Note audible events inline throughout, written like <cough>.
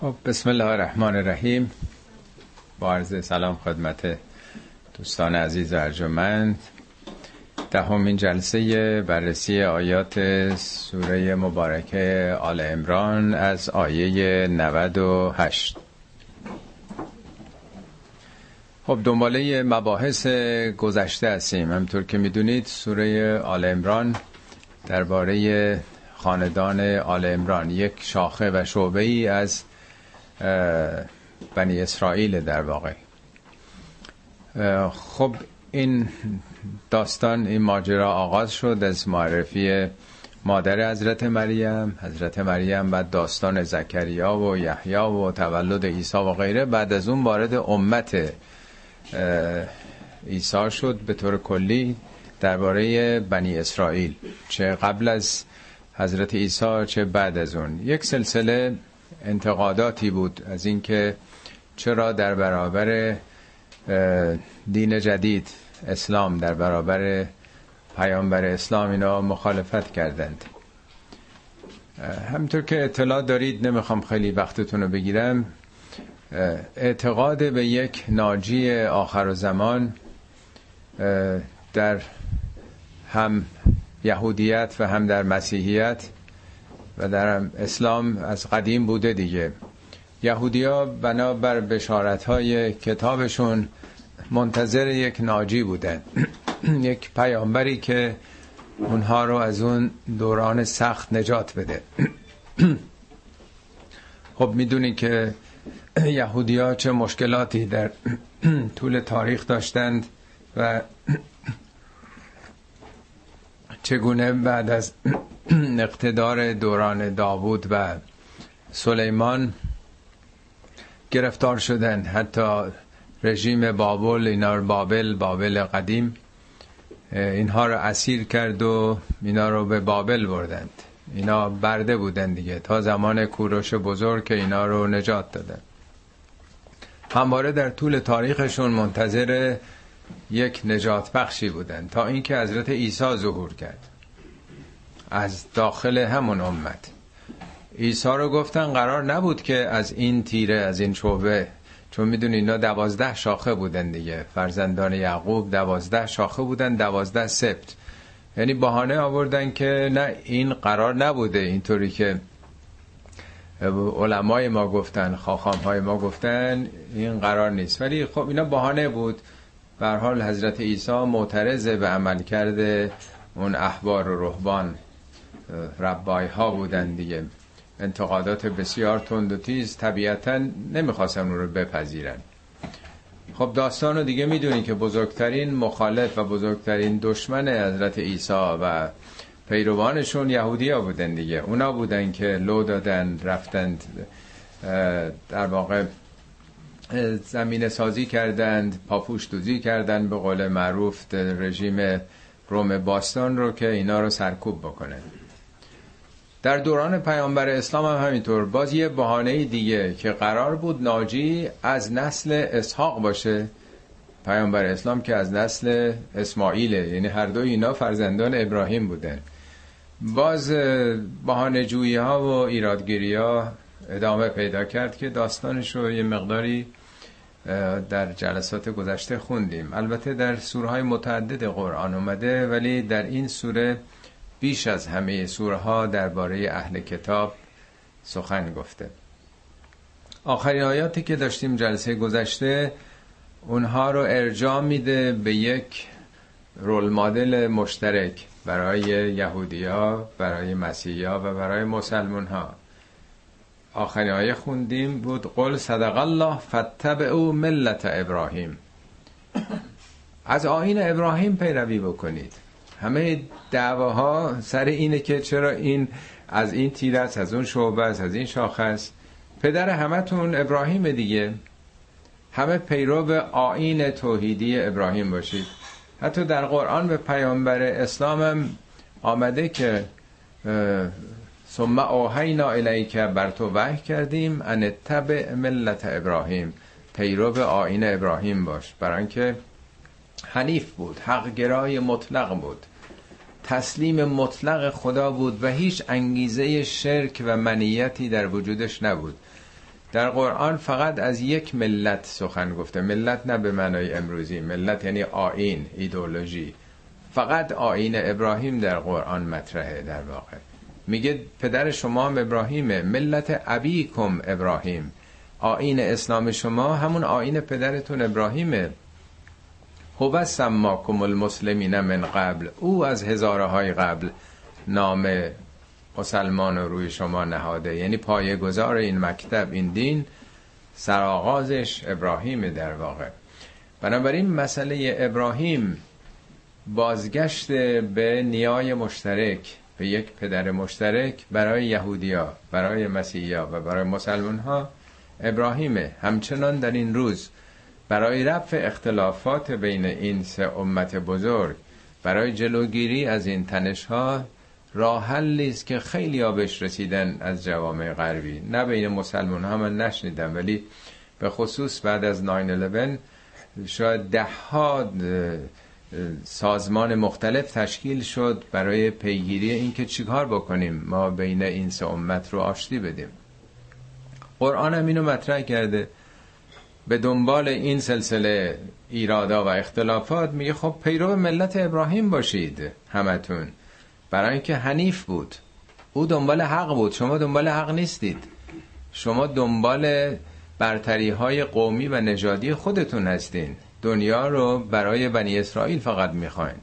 خب بسم الله الرحمن الرحیم. با عرض سلام خدمت دوستان عزیز ارجمند. دهمین جلسه بررسی آیات سوره مبارکه آل امران از آیه 98 خب دنباله مباحث گذشته هستیم. همطور که می‌دونید سوره آل امران درباره خاندان آل امران یک شاخه و شعبه ای از بنی اسرائیل در واقع. خب این داستان این ماجرا آغاز شد از معرفی مادر حضرت مریم. حضرت مریم بعد داستان زکریا و یحیی و تولد عیسی و غیره. بعد از اون وارد امت عیسی شد به طور کلی درباره بنی اسرائیل. چه قبل از حضرت عیسی چه بعد از اون. یک سلسله انتقاداتی بود از اینکه چرا در برابر دین جدید اسلام در برابر پیامبر اسلام اینا مخالفت کردند. همطور که اطلاع دارید نمی‌خوام خیلی وقتتون رو بگیرم. اعتقاد به یک ناجی آخر و زمان در هم یهودیت و هم در مسیحیت و در اسلام از قدیم بوده دیگه. یهودیا بنابر بشارت های کتابشون منتظر یک ناجی بودن <clears throat> یک پیامبری که اونها رو از اون دوران سخت نجات بده. <clears throat> خب می‌دونی که <clears throat> یهودیا چه مشکلاتی در طول تاریخ داشتند و چگونه بعد از <clears throat> اقتدار دوران داوود و سلیمان گرفتار شدن حتی رژیم بابل اینا بابل بابل قدیم اینها رو اسیر کرد و اینا رو به بابل بردند. اینا برده بودن دیگه. تا زمان کوروش بزرگ که اینا رو نجات دادن همواره در طول تاریخشون منتظر یک نجات بخشی بودن تا اینکه حضرت عیسی ظهور کرد. از داخل همون امت. عیسی رو گفتن قرار نبود که از این تیره از این شعبه چون می‌دونی اینا دوازده شاخه بودن دیگه. فرزندان یعقوب دوازده شاخه بودن دوازده سبت. یعنی بهانه آوردن که نه این قرار نبوده اینطوری که علمای ما گفتن خاخام های ما گفتن این قرار نیست. ولی خب اینا بهانه بود. به حال حضرت عیسی معترض به عمل کرده. اون احبار و رهبان ربای ها بودن دیگه. انتقادات بسیار تند و تیز. طبیعتا نمی‌خواستن اون رو بپذیرن. خب داستان رو دیگه می‌دونی که بزرگترین مخالف و بزرگترین دشمن حضرت عیسی و پیروانشون یهودی ها بودن دیگه. اونا بودن که لو دادن رفتند در واقع زمین سازی کردند پاپوش دوزی کردند به قول معروف رژیم روم باستان رو که اینا رو سرکوب بکنن. در دوران پیامبر اسلام هم همینطور. باز یه بهانه دیگه که قرار بود ناجی از نسل اسحاق باشه. پیامبر اسلام که از نسل اسماعیله یعنی هر دو اینا فرزندان ابراهیم بودن. باز بهانه جویی ها و ایرادگیری ها ادامه پیدا کرد که داستانش رو یه مقداری در جلسات گذشته خوندیم. البته در سوره های متعدد قرآن اومده ولی در این سوره بیش از همه سوره ها درباره اهل کتاب سخن گفته. آخرین آیاتی که داشتیم جلسه گذشته اونها رو ارجاع میده به یک رول مدل مشترک برای یهودیا برای مسیحیا و برای مسلمون ها آخرین آیه خوندیم بود قل صدق الله فتبعوا ملت ابراهیم. از آین ابراهیم پیروی بکنید. همه دعواها سر اینه که چرا این از این تیر است از اون شعبه است از این شاخه است. پدر همتون ابراهیم دیگه. همه پیرو آین توحیدی ابراهیم باشید. حتی در قرآن به پیامبر اسلام هم آمده که ثم اوحینا الیک بر تو وحی کردیم ان تبع ملت ابراهیم. پیرو آین ابراهیم باش. برای اینکه حنیف بود حق گرای مطلق بود. تسلیم مطلق خدا بود و هیچ انگیزه شرک و منیتی در وجودش نبود. در قرآن فقط از یک ملت سخن گفته. ملت نه به معنای امروزی. ملت یعنی آین ایدولوژی فقط آین ابراهیم در قرآن مطرحه در واقع. میگه پدر شما هم ابراهیمه. ملت ابیکم ابراهیم. آین اسلام شما همون آین پدرتون ابراهیمه. هو سماکم المسلمین من قبل. او از هزاره های قبل نام مسلمان رو روی شما نهاده. یعنی پایه گذار این مکتب این دین سرآغازش ابراهیم در واقع. بنابراین مسئله ابراهیم بازگشت به نیای مشترک. به یک پدر مشترک برای یهودیا برای مسیحیا و برای مسلمان ها ابراهیمه همچنان در این روز برای رفع اختلافات بین این سه امت بزرگ برای جلوگیری از این تنش ها راه حلی است که خیلی آبش رسیدن از جوامع غربی. نه بین مسلمان ها من نشنیدم ولی به خصوص بعد از 9-11 شاید ده ها سازمان مختلف تشکیل شد برای پیگیری اینکه چیکار بکنیم ما بین این سه امت رو آشتی بدیم. قرآن هم اینو مطرح کرده. به دنبال این سلسله ایرادا و اختلافات میگه خب پیرو ملت ابراهیم باشید همتون. برای اینکه حنیف بود. او دنبال حق بود. شما دنبال حق نیستید. شما دنبال برتری های قومی و نژادی خودتون هستین. دنیا رو برای بنی اسرائیل فقط می‌خواین.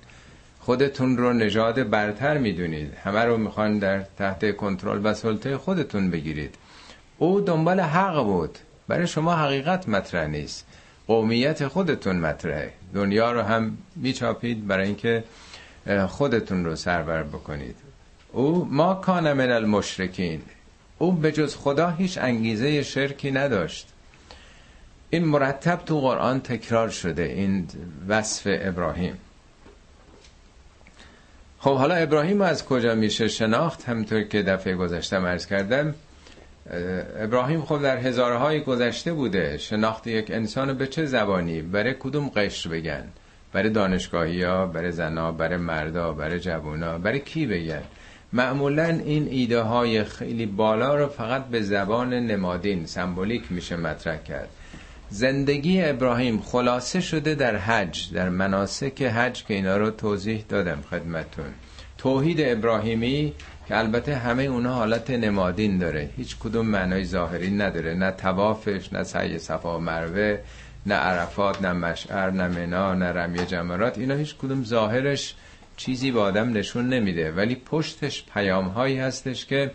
خودتون رو نژاد برتر می‌دونید. همه رو می‌خواین در تحت کنترل و سلطه خودتون بگیرید. او دنبال حق بود. برای شما حقیقت مطرح نیست. قومیت خودتون مطرحه. دنیا رو هم میچاپید برای اینکه خودتون رو سربر بکنید. او ما کان من المشرکین. او به جز خدا هیچ انگیزه شرکی نداشت. این مرتب تو قرآن تکرار شده این وصف ابراهیم. خب حالا ابراهیم از کجا میشه شناخت؟ همطور که دفعه گذشته مرز کردم ابراهیم خب در هزاره های گذشته بوده. شناخت یک انسان به چه زبانی؟ برای کدوم قشر بگن؟ برای دانشگاهی ها برای زنا برای مردا برای جوونا برای کی بگن؟ معمولا این ایده های خیلی بالا رو فقط به زبان نمادین سمبولیک میشه مطرح کرد. زندگی ابراهیم خلاصه شده در حج در مناسک حج که اینا رو توضیح دادم خدمتون. توحید ابراهیمی که البته همه اونا حالت نمادین داره. هیچ کدوم معنای ظاهری نداره. نه توافش نه سعی صفا و مروه نه عرفات نه مشعر نه منا نه رمی جمرات. اینا هیچ کدوم ظاهرش چیزی به آدم نشون نمیده. ولی پشتش پیام هایی هستش که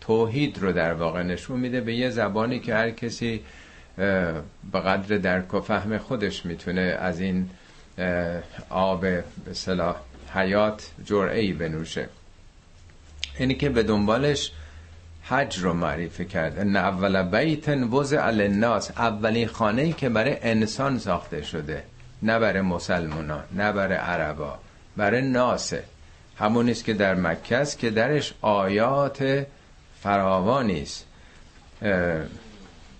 توحید رو در واقع نشون میده. به یه زبانی که هر کسی به قدر درک و فهم خودش می‌تونه از این آب صلاح حیات جرعی بنوشه. اینی که به دنبالش حج رو معرفی کرد. ان اول بیت وضع للناس اولین خانه ای که برای انسان ساخته شده. نه برای مسلمونا نه برای عربا برای ناسه همون است که در مکه است که درش آیات فراوانی است.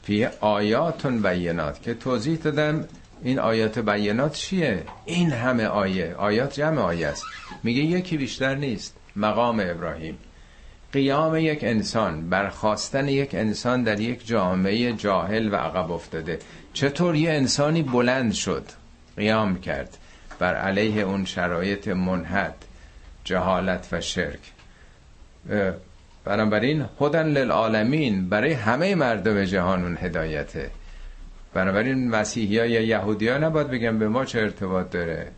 فی آیاتون بینات. که توضیح دادم این آیات بینات چیه؟ این همه آیه. آیات جمع آیه است. میگه یکی بیشتر نیست. مقام ابراهیم. قیام یک انسان برخواستن یک انسان در یک جامعه جاهل و عقب افتاده. چطور یه انسانی بلند شد؟ قیام کرد. بر علیه اون شرایط منحد جهالت و شرک. بنابراین هدن للعالمین برای همه مردم جهان اون هدایته. بنابراین مسیحی ها یا یهودی ها نباید بگن به ما چه ارتباط داره.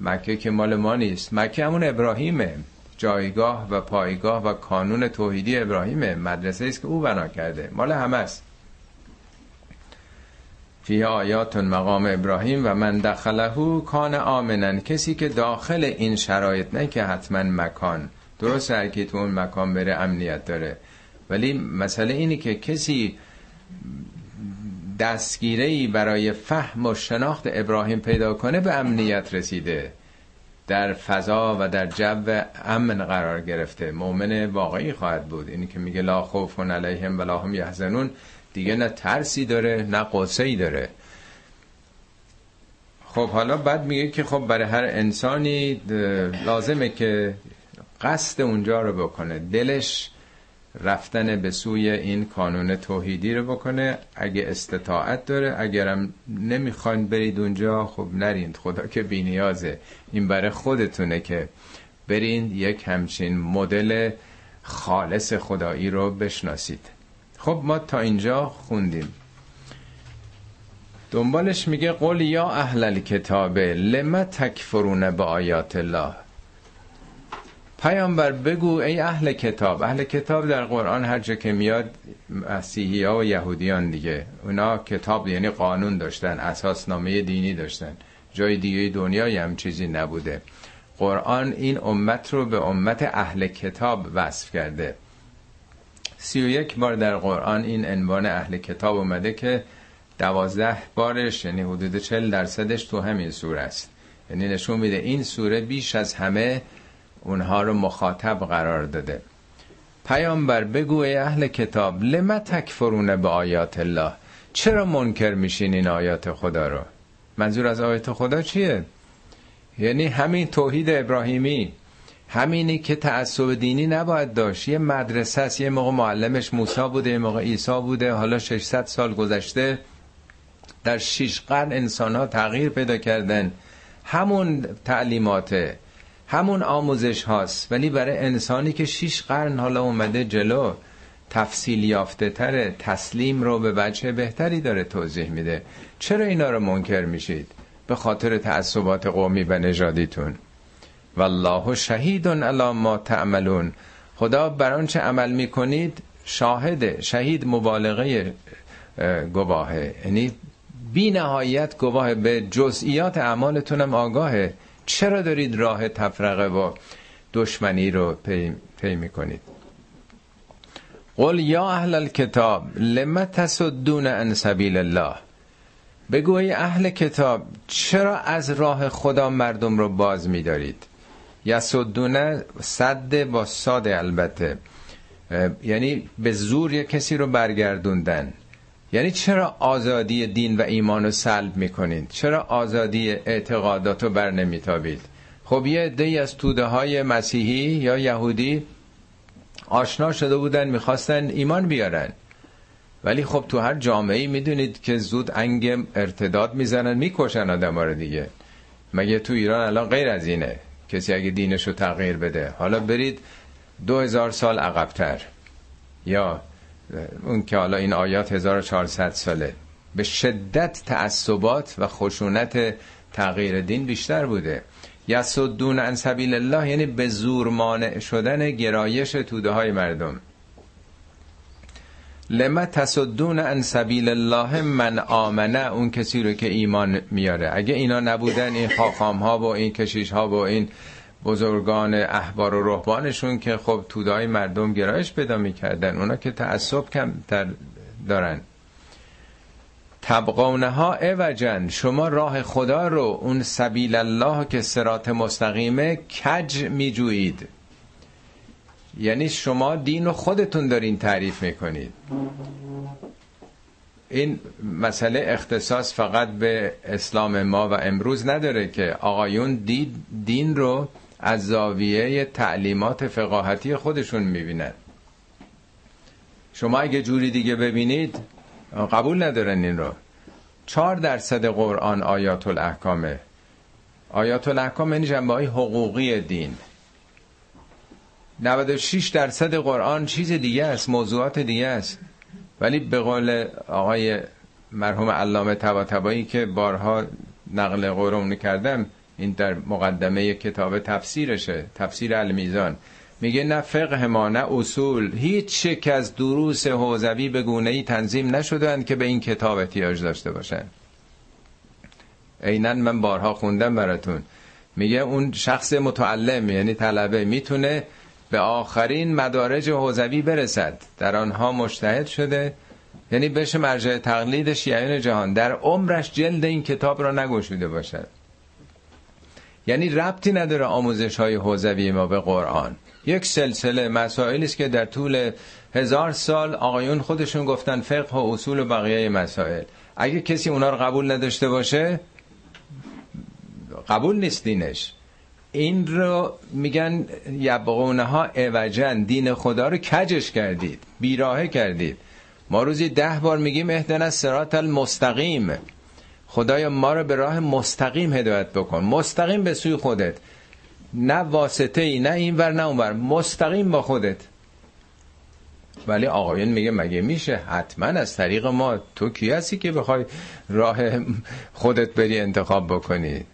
مکه که مال ما نیست. مکه همون ابراهیمه. جایگاه و پایگاه و کانون توحیدی ابراهیمه. مدرسه است که او بنا کرده. مال همه است. فی آیات مقام ابراهیم و من دخله کان آمنن. کسی که داخل این شرایط نه که حتما مکان. درست هر کی تو اون مکان بره امنیت داره. ولی مسئله اینه که کسی دستگیره برای فهم و شناخت ابراهیم پیدا کنه به امنیت رسیده. در فضا و در جو امن قرار گرفته. مؤمن واقعی خواهد بود. اینی که میگه لا خوف علیهم ولا هم یحزنون. دیگه نه ترسی داره نه قصه داره. خب حالا بعد میگه که خب برای هر انسانی لازمه که قصد اونجا رو بکنه. دلش رفتن به سوی این کانون توحیدی رو بکنه. اگه استطاعت داره اگرم نمی‌خواین برید اونجا خب نرید خدا که بینیازه. این برای خودتونه که برین یک همچین مدل خالص خدایی رو بشناسید. خب ما تا اینجا خوندیم. دنبالش میگه قول یا اهل الکتاب لما تکفرون به آیات الله؟ پیامبر بگو ای اهل کتاب. اهل کتاب در قرآن هر جا که میاد مسیحی ها و یهودیان دیگه اونا کتاب یعنی قانون داشتن اساسنامه دینی داشتن. جای دیگه دنیای هم چیزی نبوده. قرآن این امت رو به امت اهل کتاب وصف کرده. سی و یک بار در قرآن این عنوان اهل کتاب اومده که دوازده بارش یعنی حدود چل درصدش تو همین سوره است. یعنی نشون میده این سوره بیش از همه اونها رو مخاطب قرار داده. پیامبر بگو ای اهل کتاب لما تکفرون به آیات الله؟ چرا منکر میشین این آیات خدا رو؟ منظور از آیات خدا چیه؟ یعنی همین توحید ابراهیمی همینی که تعصب دینی نباید داشت. یه مدرسه است یه موقع معلمش موسی بوده یه موقع عیسی بوده. حالا 600 سال گذشته در شیش قرن انسان ها تغییر پیدا کردن. همون تعلیماته همون آموزش هاست. ولی برای انسانی که شیش قرن حالا اومده جلو تفصیل یافته تره تسلیم رو به بچه بهتری داره توضیح میده. چرا اینا رو منکر میشید؟ به خاطر تعصبات قومی و نژادیتون. والله شهید علی ما تعملون. خدا بر آنچه عمل می‌کنید شاهده شهید مبالغه گواهه یعنی بی نهایت گواه به جزئیات اعمالتونم آگاهه. چرا دارید راه تفرقه و دشمنی رو پی, پی می‌کنید؟ قل یا اهل الكتاب لما تصدون عن سبیل الله؟ بگوی اهل کتاب چرا از راه خدا مردم رو باز میدارید؟ یسدونه صد با ساده البته. یعنی به زور یک کسی رو برگردوندن. یعنی چرا آزادی دین و ایمان رو سلب می‌کنید؟ چرا آزادی اعتقادات رو بر نمیتابید؟ خب یه عده از توده های مسیحی یا یهودی آشنا شده بودن می‌خواستن ایمان بیارن. ولی خب تو هر جامعه می‌دونید که زود انگ ارتداد می‌زنن می‌کشن آدم رو دیگه. مگه تو ایران الان غیر از اینه کسی اگه دینش رو تغییر بده؟ حالا برید دو هزار سال عقبتر. یا اون که حالا این آیات 1400 ساله. به شدت تعصبات و خشونت تغییر دین بیشتر بوده. یسدون عن سبیل الله یعنی به زور مانع شدن گرایش توده های مردم. لما تصدون عن سبیل الله من آمنه اون کسی رو که ایمان میاره. اگه اینا نبودن این خاخام ها و این کشیش ها و این بزرگان احبار و رهبانشون که خب تودای مردم گرایش پیدا می‌کردن اونا که تعصب کمتر دارن. تبقونه ها اوجن شما راه خدا رو اون سبیل الله که سرات مستقیمه کج میجویید. یعنی شما دین رو خودتون دارین تعریف می‌کنید. این مسئله اختصاص فقط به اسلام ما و امروز نداره که آقایون دین رو از زاویه تعلیمات فقاهتی خودشون می‌بینن. شما اگه جوری دیگه ببینید قبول ندارن این رو. چهار درصد قرآن آیات الاحکامه آیات الاحکام یعنی جنبه های حقوقی دین. 96 درصد قرآن چیز دیگه است موضوعات دیگه است. ولی به قول آقای مرحوم علامه طباطبایی که بارها نقل قرآن کردم این در مقدمه کتاب تفسیرشه تفسیر المیزان. میگه نه فقه ما نه اصول. هیچ یک از دروس حوزوی به گونه ای تنظیم نشدند که به این کتاب احتیاج داشته باشن اینن من بارها خوندم براتون. میگه اون شخص متعلم یعنی طلبه می‌تونه به آخرین مدارج حوزوی برسد. در آنها مشتهد شده یعنی بشه مرجع تقلید شیعیان جهان. در عمرش جلد این کتاب را نگشوده باشد. یعنی ربطی نداره آموزش های حوزوی ما به قرآن. یک سلسله مسائلی است که در طول هزار سال آقایون خودشون گفتن فقه و اصول و بقیه مسائل. اگه کسی اونا رو قبول نداشته باشه قبول نیست دینش. این رو میگن یبقونه ها اوجن دین خدا رو کجش کردید؟ بیراهه کردید. ما روزی ده بار میگیم اهدنا سرات المستقیم. خدایا ما رو به راه مستقیم هدایت بکن. مستقیم به سوی خودت. نه واسطه ای نه این ور نه اون ور. مستقیم با خودت. ولی آقایون میگه مگه میشه؟ حتما از طریق ما. تو کی هستی که بخوای راه خودت بری انتخاب بکنی؟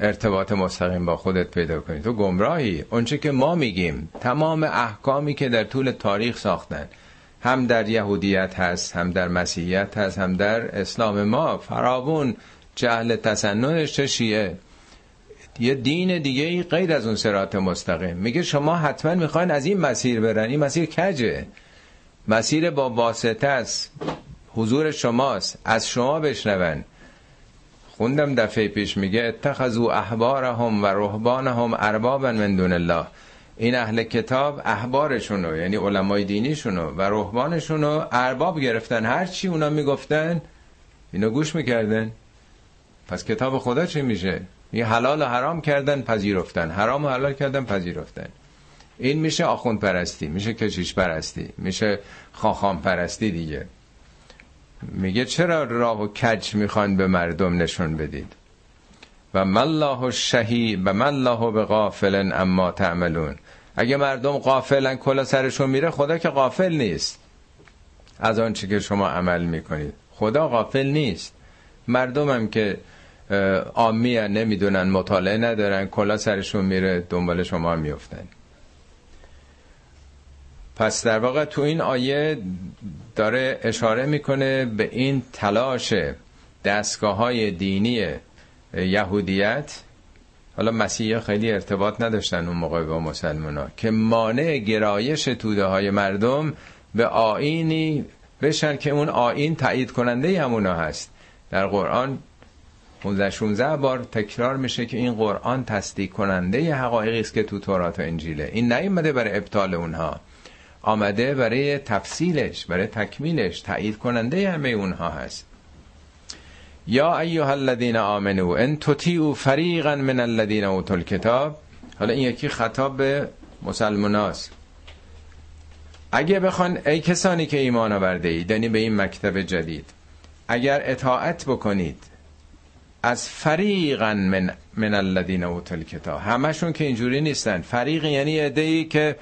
ارتباط مستقیم با خودت پیدا کنی. تو گمراهی. اونچه که ما میگیم تمام احکامی که در طول تاریخ ساختن. هم در یهودیت هست هم در مسیحیت هست هم در اسلام ما. فراون جهل تسننش چه شیعه؟ یه دین دیگه ای غیر از اون سرات مستقیم. میگه شما حتما می‌خواین از این مسیر برن. این مسیر کجه؟ مسیر با واسطه است. حضور شماست. از شما بشنون. خوندم دفعه پیش میگه اتخذوا احبارهم و رهبانهم اربابا من دون الله. این اهل کتاب احبارشونو یعنی علمای دینیشونو و رهبانشونو ارباب گرفتن. هر چی اونا می‌گفتن اینو گوش می‌کردن. پس کتاب خدا چی میشه؟ یه حلال و حرام کردن پذیرفتن. حرام و حلال کردن پذیرفتن. این میشه آخوند پرستی میشه کشیش پرستی میشه خاخام پرستی دیگه. میگه چرا راه و کج می‌خوان به مردم نشون بدید؟ و مالله شهی و مالله به غافلن اما تعملون. اگه مردم غافلن کلا سرشون میره خدا که غافل نیست. از آنچه که شما عمل می‌کنید. خدا غافل نیست. مردم هم که آمی نمی‌دونن مطالعه ندارن کلا سرشون میره دنبال شما میفتن پس در واقع تو این آیه داره اشاره می‌کنه به این تلاش دستگاه های دینی یهودیت حالا مسیحی خیلی ارتباط نداشتن اون موقع با مسلمان ها که مانع گرایش توده های مردم به آینی بشن که اون آین تایید کننده همونا هست. در قرآن 15 16 بار تکرار میشه که این قرآن تصدیق کننده حقایقی است که تو تورات و انجیله. این نیومده برای ابطال اونها. آمده برای تفصیلش برای تکمیلش تایید کننده همه اونها هست. یا ایها الذین آمنو ان تطیعوا فریقا من الذین اوتوا الکتاب. حالا این یکی خطاب به مسلماناست اگه بخوان ای کسانی که ایمان آورده اید یعنی به این مکتب جدید اگر اطاعت بکنید از فریقا من من الذین اوتوا الکتاب. همشون که اینجوری نیستن. فریق یعنی عده‌ای که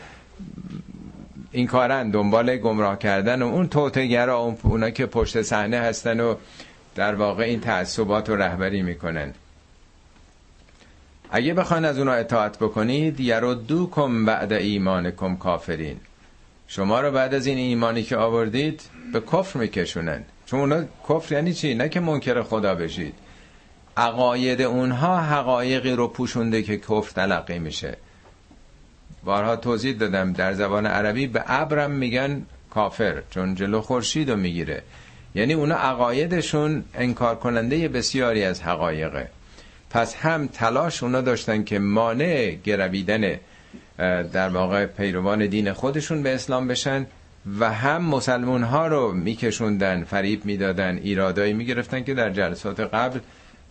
این کارن دنبال گمراه کردن و اون توتگرا اون اونا که پشت صحنه هستن و در واقع این تعصبات رو رهبری می‌کنن اگه بخواین از اونا اطاعت بکنید کم بعد ایمانکم کافرین. شما رو بعد از این ایمانی که آوردید به کفر میکشونن. چون اونا کفر یعنی چی؟ نه که منکر خدا بشید. عقاید اونها حقایقی رو پوشونده که کفر تلقی میشه. بارها توضیح دادم. در زبان عربی به ابرم میگن کافر چون جلو خورشید رو می‌گیره. یعنی اونا عقایدشون انکار کننده بسیاری از حقایقه. پس هم تلاش اونا داشتن که مانع گرویدن در واقع پیروان دین خودشون به اسلام بشن و هم مسلمون ها رو میکشوندن فریب می‌دادن ایرادایی می‌گرفتن که در جلسات قبل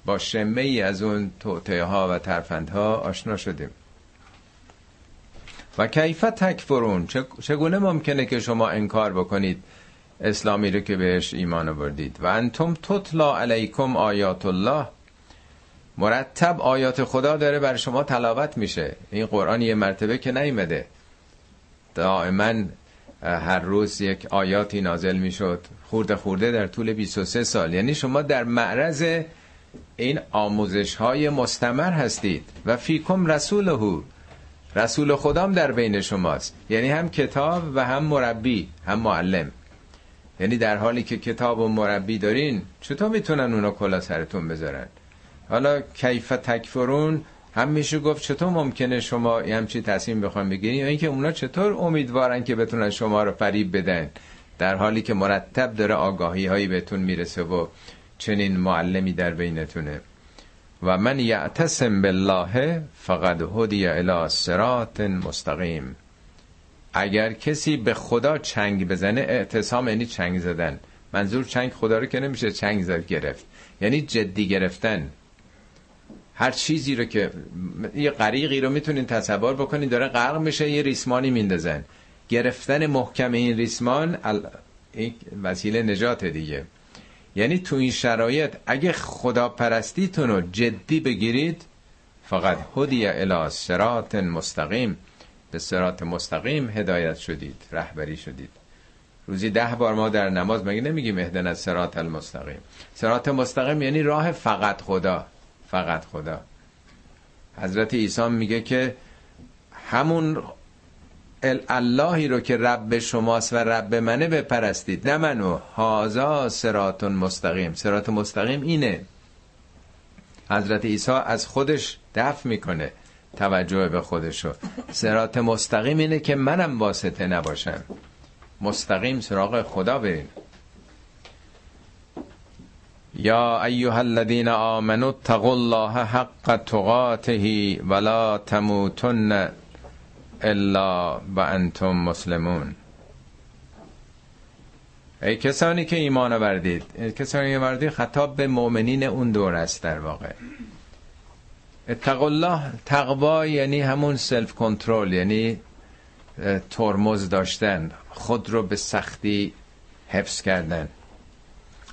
با شمه ای از اون توطعه ها و ترفندها آشنا شدیم. و کیف تکفرون؟ چگونه ممکنه که شما انکار بکنید؟ اسلامی رو که بهش ایمان آوردید. و انتم تطلا علیکم آیات الله. مرتب آیات خدا داره بر شما تلاوت میشه. این قرآن یه مرتبه که نیمده. دائما هر روز یک آیاتی نازل می‌شد. خورده خورده در طول 23 سال. یعنی شما در معرض این آموزش های مستمر هستید. و فیکم رسوله. رسول خدام در بین شماست. یعنی هم کتاب و هم مربی هم معلم. یعنی در حالی که کتاب و مربی دارین چطور می‌تونن اونا کلا سرتون بذارن؟ حالا کیف تکفرون هم میشه گفت چطور ممکنه شما همچی تصمیم بخوام بگیرین یا اینکه اونا چطور امیدوارن که بتونن شما رو فریب بدن؟ در حالی که مرتب داره آگاهی هایی بهتون می‌رسه و چنین معلمی در بینتونه. و من یعتصم بالله فقد هدی الى صراط مستقیم. اگر کسی به خدا چنگ بزنه اعتصام یعنی چنگ زدن. منظور چنگ خدا رو که نمیشه چنگ زد گرفت. یعنی جدی گرفتن. هر چیزی رو که یه غریقی رو می‌تونین تصور بکنین داره غرق میشه یه ریسمانی میندازن. گرفتن محکم این ریسمان این وسیله نجات دیگه. یعنی تو این شرایط اگه خدا پرستیتون رو جدی بگیرید فقط هدی الی سرات مستقیم. به سرات مستقیم هدایت شدید رهبری شدید. روزی ده بار ما در نماز مگه نمیگیم اهدنا سرات المستقیم؟ سرات مستقیم یعنی راه فقط خدا فقط خدا. حضرت عیسی میگه که همون اللهی رو که رب شماست و رب منه بپرستید نه منو. هازا سرات مستقیم. سرات مستقیم اینه. حضرت عیسی از خودش دفع می‌کنه. توجه به خودشو. سرات مستقیم اینه که منم واسطه نباشم. مستقیم سراغ خدا برین یا ایها الذین آمنوا اتقوا الله حق تقاته ولا تموتن الا و انتم مسلمون. ای کسانی که ایمان آوردید کسانی که آوردید خطاب به مؤمنین اون دور است در واقع. اتقوا الله تقوا یعنی همون سلف کنترل یعنی ترمز داشتن خود رو به سختی حفظ کردن.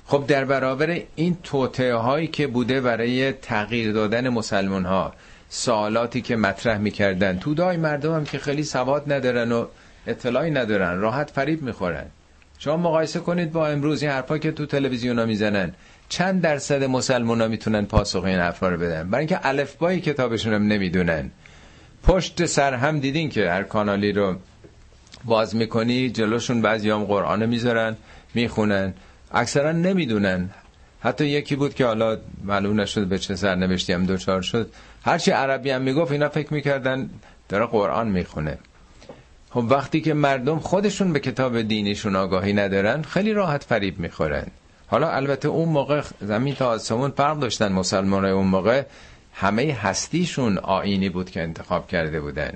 خب در برابر این توطعه هایی که بوده برای تغییر دادن مسلمان ها سوالاتی که مطرح می‌کردن تو دای مردم هم که خیلی سواد ندارن و اطلاعی ندارن راحت فریب می‌خورن. شما مقایسه کنید با امروز این حرفا که تو تلویزیون ها می‌زنن. چند درصد مسلمان ها می‌تونن پاسخ این حرفا رو بدن؟ برای اینکه الفبای کتابشون هم نمی‌دونن. پشت سر هم دیدین که هر کانالی رو باز می‌کنی جلوشون بعضی هم قرآن می‌ذارن می‌خونن. اکثرا نمی‌دونن. حتی یکی بود که حالا معلوم نشد به چه سرنوشتی هم دوچار شد. هرچی عربی هم می‌گفت اینا فکر می‌کردن داره قرآن می‌خونه. خب وقتی که مردم خودشون به کتاب دینیشون آگاهی ندارن خیلی راحت فریب می‌خورن. حالا البته اون موقع زمین تا آسمون فرق داشتن مسلمان اون موقع همه هستیشون آینی بود که انتخاب کرده بودن.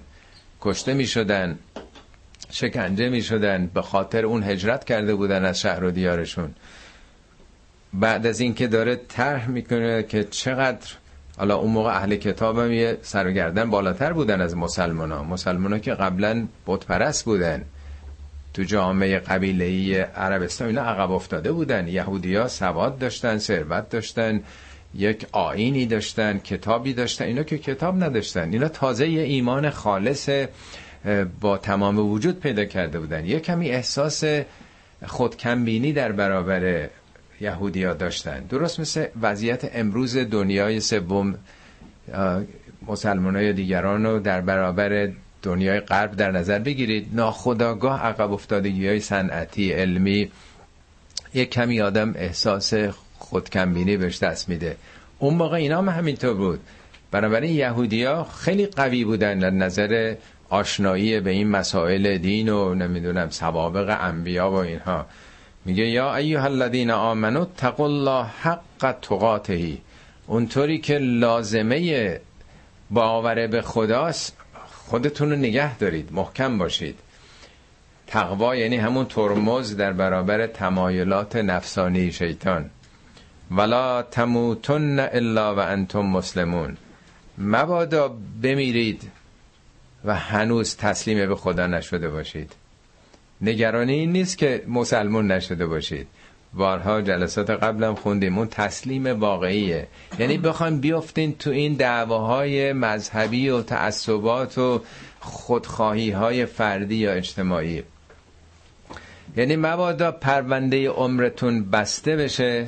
کشته می‌شدن شکنجه می‌شدن به خاطر اون هجرت کرده بودن از شهر و دیارشون. بعد از اینکه داره طرح می‌کنه که چقدر حالا اون موقع اهل کتاب هم یه سرگردن بالاتر بودن از مسلمان ها مسلمان ها که قبلا بتپرست بودن. تو جامعه قبیلهی عربستان اینا عقب افتاده بودن. یهودی ها سواد داشتن ثروت داشتن یک آینی داشتن کتابی داشتن. اینا که کتاب نداشتن. اینا تازه یه ایمان خالص با تمام وجود پیدا کرده بودن. یه کمی احساس خودکمبینی در برابر یهودیا داشتن. درست مثل وضعیت امروز دنیای سوم مسلمان های دیگران رو در برابر دنیای غرب در نظر بگیرید. ناخداگاه عقب افتادگی های صنعتی علمی یک کمی آدم احساس خودکمبینی بهش دست میده. اون موقع اینا هم همینطور بود. بنابراین یهودیا خیلی قوی بودن در نظر آشنایی به این مسائل دین و نمی‌دونم سوابق انبیا و اینها. میگه یا ایها الذین آمنو اتقوا الله حق تقاته. اونطوری که لازمه باور به خداست خودتون رو نگه دارید محکم باشید. تقوا یعنی همون ترمز در برابر تمایلات نفسانی شیطان. ولا تموتن الا و انتم مسلمون. مبادا بمیرید و هنوز تسلیم به خدا نشده باشید. نگرانی این نیست که مسلمون نشده باشید. بارها جلسات قبلم خوندیم اون تسلیم واقعیه. یعنی بخوایم بیافتین تو این دعواهای مذهبی و تعصبات و خودخواهی های فردی یا اجتماعی. یعنی مبادا پرونده عمرتون بسته بشه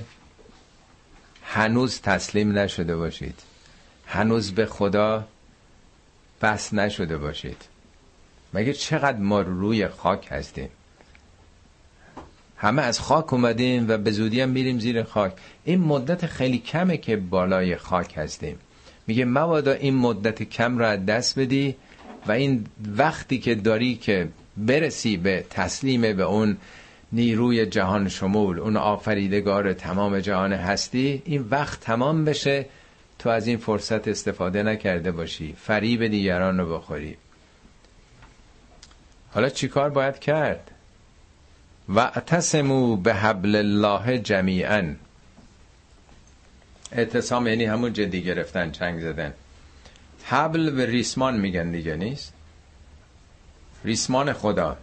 هنوز تسلیم نشده باشید. هنوز به خدا بس نشده باشید. مگه چقدر ما روی خاک هستیم؟ همه از خاک اومدیم و به زودی هم میریم زیر خاک. این مدت خیلی کمه که بالای خاک هستیم. میگه مبادا این مدت کم را دست بدی و این وقتی که داری که برسی به تسلیم به اون نیروی جهان شمول اون آفریدگار تمام جهان هستی این وقت تمام بشه تو از این فرصت استفاده نکرده باشی. فریب دیگران رو بخوری. حالا چیکار باید کرد؟ و اتسمو به حبل الله جمیعا اعتصام یعنی همون جدی گرفتن چنگ زدن. حبل به ریسمان میگن دیگه نیست؟ ریسمان خدا.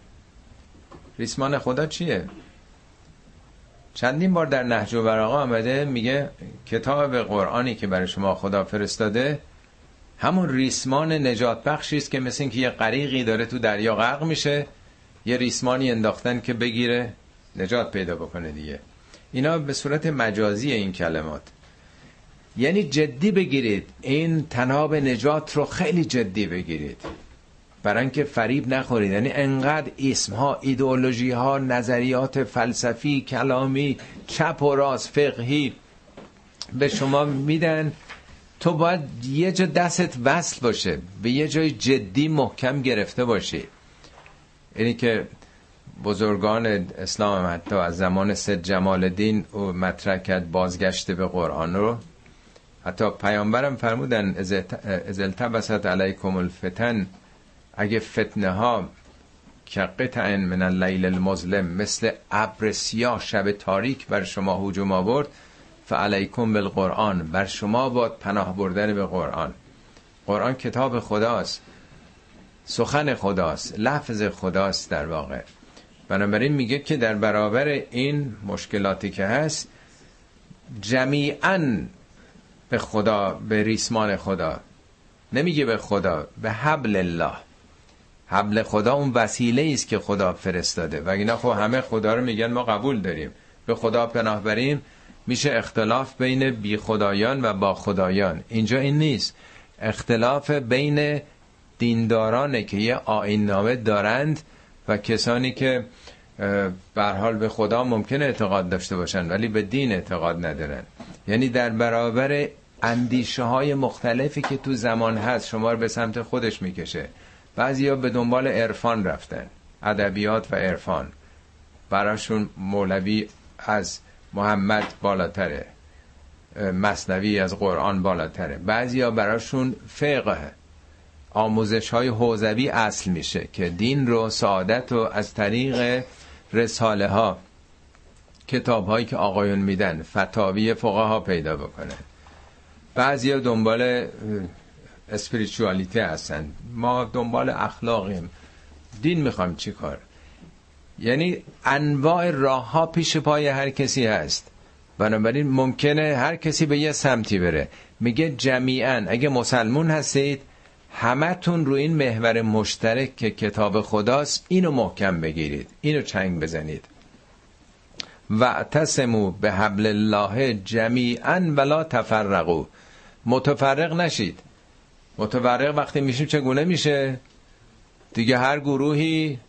ریسمان خدا چیه؟ چندین بار در نهج و براغا آمده میگه کتاب قرآنی که برای شما خدا فرستاده همون ریسمان نجات بخشی است که مثل اینکه یه غریقی داره تو دریا غرق میشه یه ریسمانی انداختن که بگیره نجات پیدا بکنه دیگه. اینا به صورت مجازی این کلمات. یعنی جدی بگیرید این تناب نجات رو خیلی جدی بگیرید. برای اینکه فریب نخورید. یعنی انقدر اسم ها ایدئولوژی ها نظریات فلسفی کلامی چپ و راست فقهی به شما میدن تو باید یه جا دستت وصل باشه به یه جای جدی محکم گرفته باشی. اینی که بزرگان اسلام حتی از زمان سید جمال الدین او مطرح کرد بازگشت به قرآن رو. حتی پیامبرم فرمودن از التبست علیکم الفتن. اگه فتنه ها که قطع من اللیل المظلم مثل ابر سیاه شب تاریک بر شما هجوم آورد فعلیکم بالقرآن بر شما باد پناه بردن به قرآن. قرآن کتاب خداست سخن خداست لفظ خداست در واقع. بنابراین میگه که در برابر این مشکلاتی که هست جمیعا به خدا به ریسمان خدا. نمیگه به خدا به حبل الله. حبل خدا اون وسیله است که خدا فرستاده. و اینا خب همه خدا رو میگن ما قبول داریم. به خدا پناه بریم میشه اختلاف بین بی خدایان و با خدایان اینجا این نیست. اختلاف بین دیندارانه که یه آین نامه دارند و کسانی که بر حال به خدا ممکن اعتقاد داشته باشن ولی به دین اعتقاد ندارن. یعنی در برابر اندیشه های مختلفی که تو زمان هست شما رو به سمت خودش می‌کشه. بعضیا به دنبال عرفان رفتن. ادبیات و عرفان. براشون مولوی از محمد بالاتره. مصنوی از قرآن بالاتره. بعضیا براشون فقه آموزش های حوزوی اصل میشه که دین رو سعادت رو از طریق رساله ها کتاب هایی که آقایون میدن فتاوی فقه ها پیدا بکنن بعضی دنبال اسپریچوالیتی هستن. ما دنبال اخلاقیم. دین می‌خوایم چی کار؟ یعنی انواع راه ها پیش پای هر کسی هست. بنابراین ممکنه هر کسی به یه سمتی بره. میگه جمیعا. اگه مسلمون هستید همتون رو این محور مشترک که کتاب خداست اینو محکم بگیرید. اینو چنگ بزنید. و تسمو به حبل الله جمیعا ولا تفرقو متفرق نشید. متفرق وقتی میشیم چگونه میشه؟ دیگه هر گروهی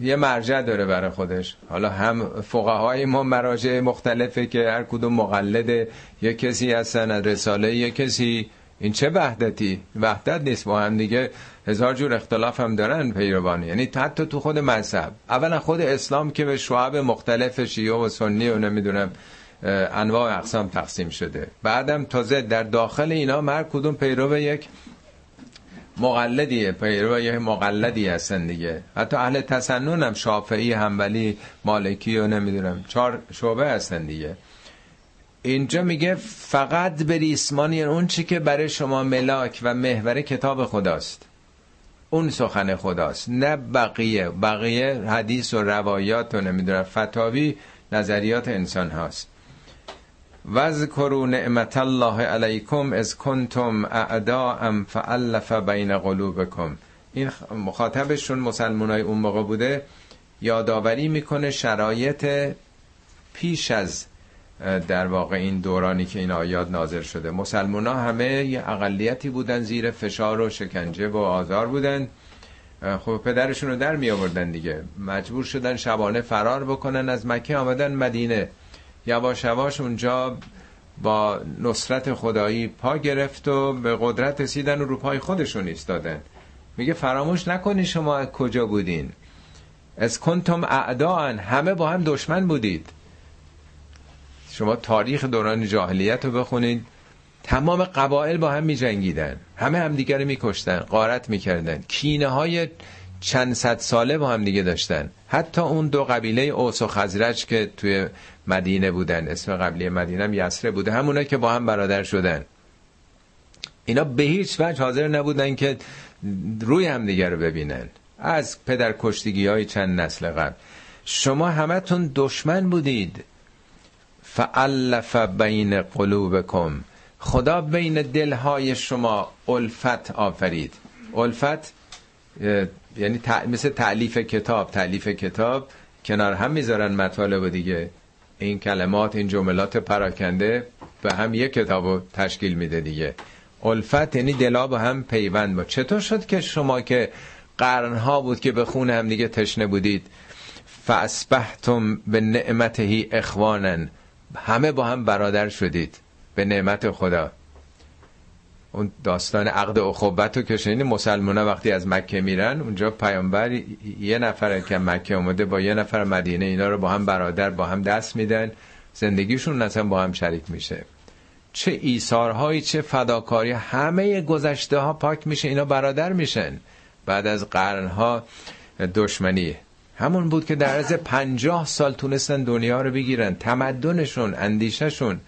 یه مرجع داره برای خودش. حالا هم فقهای ما مراجع مختلفه که هر کدوم مقلد یه کسی هستن از رساله یه کسی این چه وحدتی؟ وحدت نیست. با هم دیگه هزار جور اختلاف هم دارن پیروانی یعنی حتی تو خود مذهب. اولا خود اسلام که به شعب مختلف شیعه و سنی و نمی‌دونم انواع اقسام تقسیم شده. بعدم تازه در داخل اینا هر کدوم پیرو یک مقلدیه پیرو یه مقلدی هستن دیگه. حتی اهل تسنن هم شافعی همولی مالکی و نمی‌دونم. چهار شعبه هستن دیگه. اینجا میگه فقط به ریسمانی یعنی اون چی که برای شما ملاک و محور کتاب خداست. اون سخن خداست. نه بقیه. بقیه حدیث و روایات و نمی‌دونم فتاوی نظریات انسان هاست. وذکروا نعمت الله علیکم از کنتم اعداء فالف بین قلوبکم. این مخاطبشون مسلمان های اون موقع بوده یادآوری می‌کنه شرایط پیش از در واقع این دورانی که این آیات نازل شده. مسلمان ها همه یه اقلیتی بودن زیر فشار و شکنجه و آزار بودن. خب پدرشون رو در می آوردن دیگه. مجبور شدن شبانه فرار بکنن از مکه آمدن مدینه. یواش یواش اونجا با نصرت خدایی پا گرفت و به قدرت رسیدن و رو پای خودشون ایستادن. میگه فراموش نکنی شما کجا بودین. از کنتم اعدان همه با هم دشمن بودید. شما تاریخ دوران جاهلیت رو بخونید. تمام قبایل با هم می جنگیدن همه همدیگر رو می کشتن قارت می کردن کینه های چند صد ساله با هم دیگه داشتن. حتی اون دو قبیله اوس و خزرج که توی مدینه بودن اسم قبیله مدینه هم یسره بوده همونا که با هم برادر شدن. اینا به هیچ وجه حاضر نبودن که روی هم دیگه رو ببینن. از پدر کشتگی های چند نسل قبل. شما همتون دشمن بودید. فعلف بین قلوبکم خدا بین دلهای شما الفت آفرید. الفت یعنی مثل تعلیف کتاب تعلیف کتاب کنار هم می‌ذارن مطالب دیگه. این کلمات این جملات پراکنده به هم یک کتابو تشکیل میده دیگه. الفت یعنی دلا به هم پیوند با. چطور شد که شما که قرنها بود که به خون هم دیگه تشنه بودید فاسبحتم به نعمتهی اخوانن همه با هم برادر شدید. به نعمت خدا. اون داستان عقد اخوبت رو که شنید مسلمان وقتی از مکه میرن اونجا پیامبر یه نفر که مکه اومده با یه نفر مدینه اینا رو با هم برادر با هم دست میدن. زندگیشون اصلا با هم شریک میشه. چه ایثارهایی چه فداکاری همه گذشته ها پاک میشه اینا برادر میشن. بعد از قرنها دشمنی. همون بود که در از پنجاه سال تونستن دنیا رو بگیرن. تمدنشون اندیششون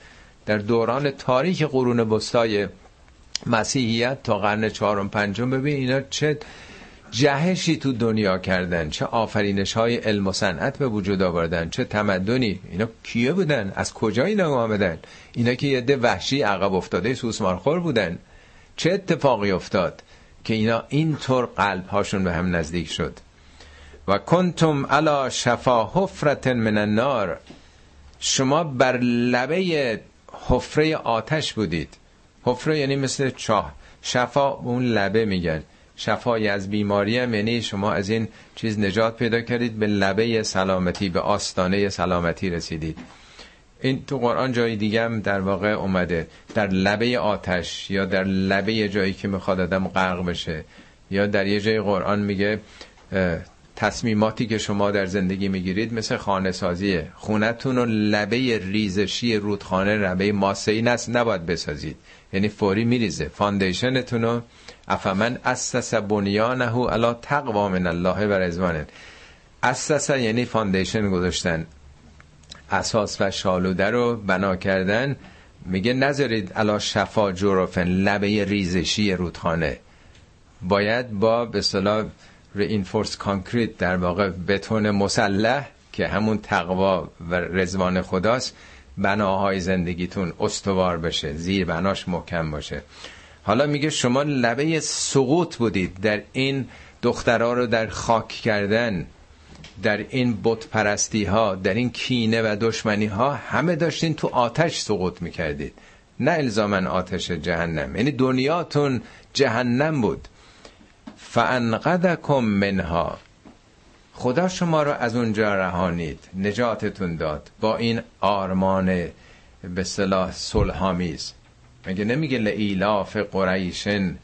در دوران تاریخ قرون بستای مسیحیت تا قرن چهارم پنجم. ببین اینا چه جهشی تو دنیا کردن چه آفرینش های علم و صنعت به وجود آوردن چه تمدنی. اینا کیه بودن؟ از کجا اینا آمدن؟ اینا که یه وحشی عقب افتاده سوسمارخور بودن. چه اتفاقی افتاد که اینا اینطور قلب هاشون به هم نزدیک شد؟ و کنتم علا شفا حفرت من النار. شما بر لبه حفره آتش بودید. حفره یعنی مثل چاه. شفا اون لبه میگن شفای از بیماری هم یعنی شما از این چیز نجات پیدا کردید به لبه سلامتی به آستانه سلامتی رسیدید. این تو قرآن جای دیگه هم در واقع اومده. در لبه آتش یا در لبه جایی که می‌خواد آدم غرق بشه یا در یه جای قرآن میگه تصمیماتی که شما در زندگی می‌گیرید مثل خانه سازیه. خونتون رو لبه ریزشی رودخانه لبه ماسه‌ی سست نباید بسازید. یعنی فوری میریزه. foundation تون رو أفمن أسس بنيانه على تقوى من الله ورضوان. أسس یعنی foundation گذاشتن. اساس و شالوده رو بنا کردن. میگه نذارید على شفا جرف لبه ریزشی رودخانه. باید با به اصطلاح reinforced concrete در واقع بتون مسلح که همون تقوا و رضوان خداست. بناهای زندگیتون استوار بشه زیر بناش محکم باشه. حالا میگه شما لبه سقوط بودید در این دخترها رو در خاک کردن در این بت پرستی ها در این کینه و دشمنی ها همه داشتین تو آتش سقوط می‌کردید. نه الزاماً آتش جهنم. یعنی دنیاتون جهنم بود. فأنقذكم منها. خدا شما رو از اونجا رهانید. نجاتتون داد. با این آرمان به اصطلاح صلح‌آمیز. مگه نمیگه لإيلاف قريش؟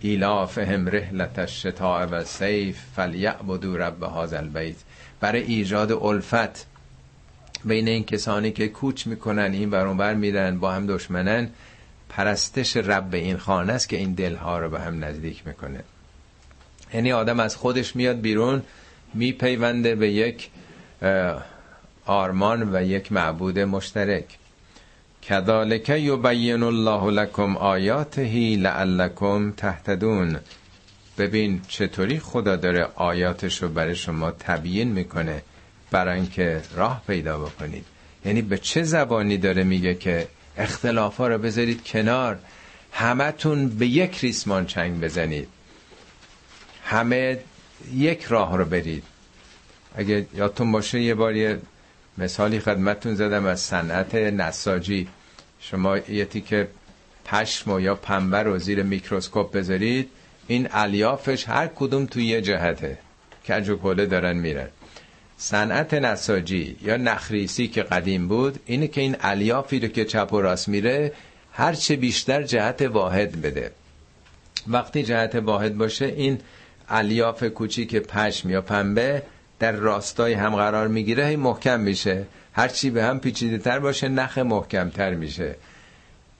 إيلافهم رحلة الشتاء والصيف فليعبدوا رب هذا البيت. برای ایجاد الفت بین این کسانی که کوچ می‌کنن این بر میرن با هم دشمنن پرستش رب این خانه است که این دلها رو به هم نزدیک می‌کنه. یعنی آدم از خودش میاد بیرون میپیونده به یک آرمان و یک معبود مشترک. کذالک یبین الله لکم آیاته لعلکم تهتدون. ببین چطوری خدا داره آیاتش رو برای شما تبیین می‌کنه برای اینکه راه پیدا بکنید. یعنی به چه زبانی داره میگه که اختلافا رو بذارید کنار همتون به یک ریسمان چنگ بزنید. همه یک راه رو برید. اگه یادتون باشه یه بار یه مثالی خدمتتون زدم از صنعت نساجی. شما یه تیکه پشم یا پنبه رو زیر میکروسکوپ بذارید. این الیافش هر کدوم توی یه جهته. کج و دارن میرن. صنعت نساجی یا نخریسی که قدیم بود اینه که این الیافی رو که چپ و راست میره هرچه بیشتر جهت واحد بده. وقتی جهت واحد باشه این الیاف کوچیک پشم یا پنبه در راستای هم قرار می‌گیره هی محکم میشه. هرچی به هم پیچیده تر باشه نخ محکم تر میشه.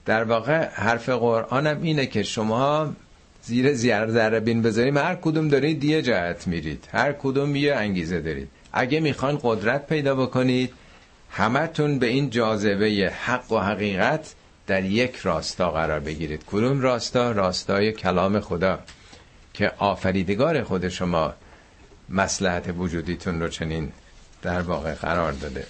در واقع حرف قرآن هم اینه که شما زیر زیر ذره بین بذاریم هر کدوم دارید یه جهت میرید. هر کدوم یه انگیزه دارید. اگه می‌خوان قدرت پیدا بکنید همتون به این جاذبه حق و حقیقت در یک راستا قرار بگیرید. کدوم راستا؟ راستای کلام خدا. که آفریدگار خود شما مسلحت وجودیتون رو چنین در واقع قرار داده.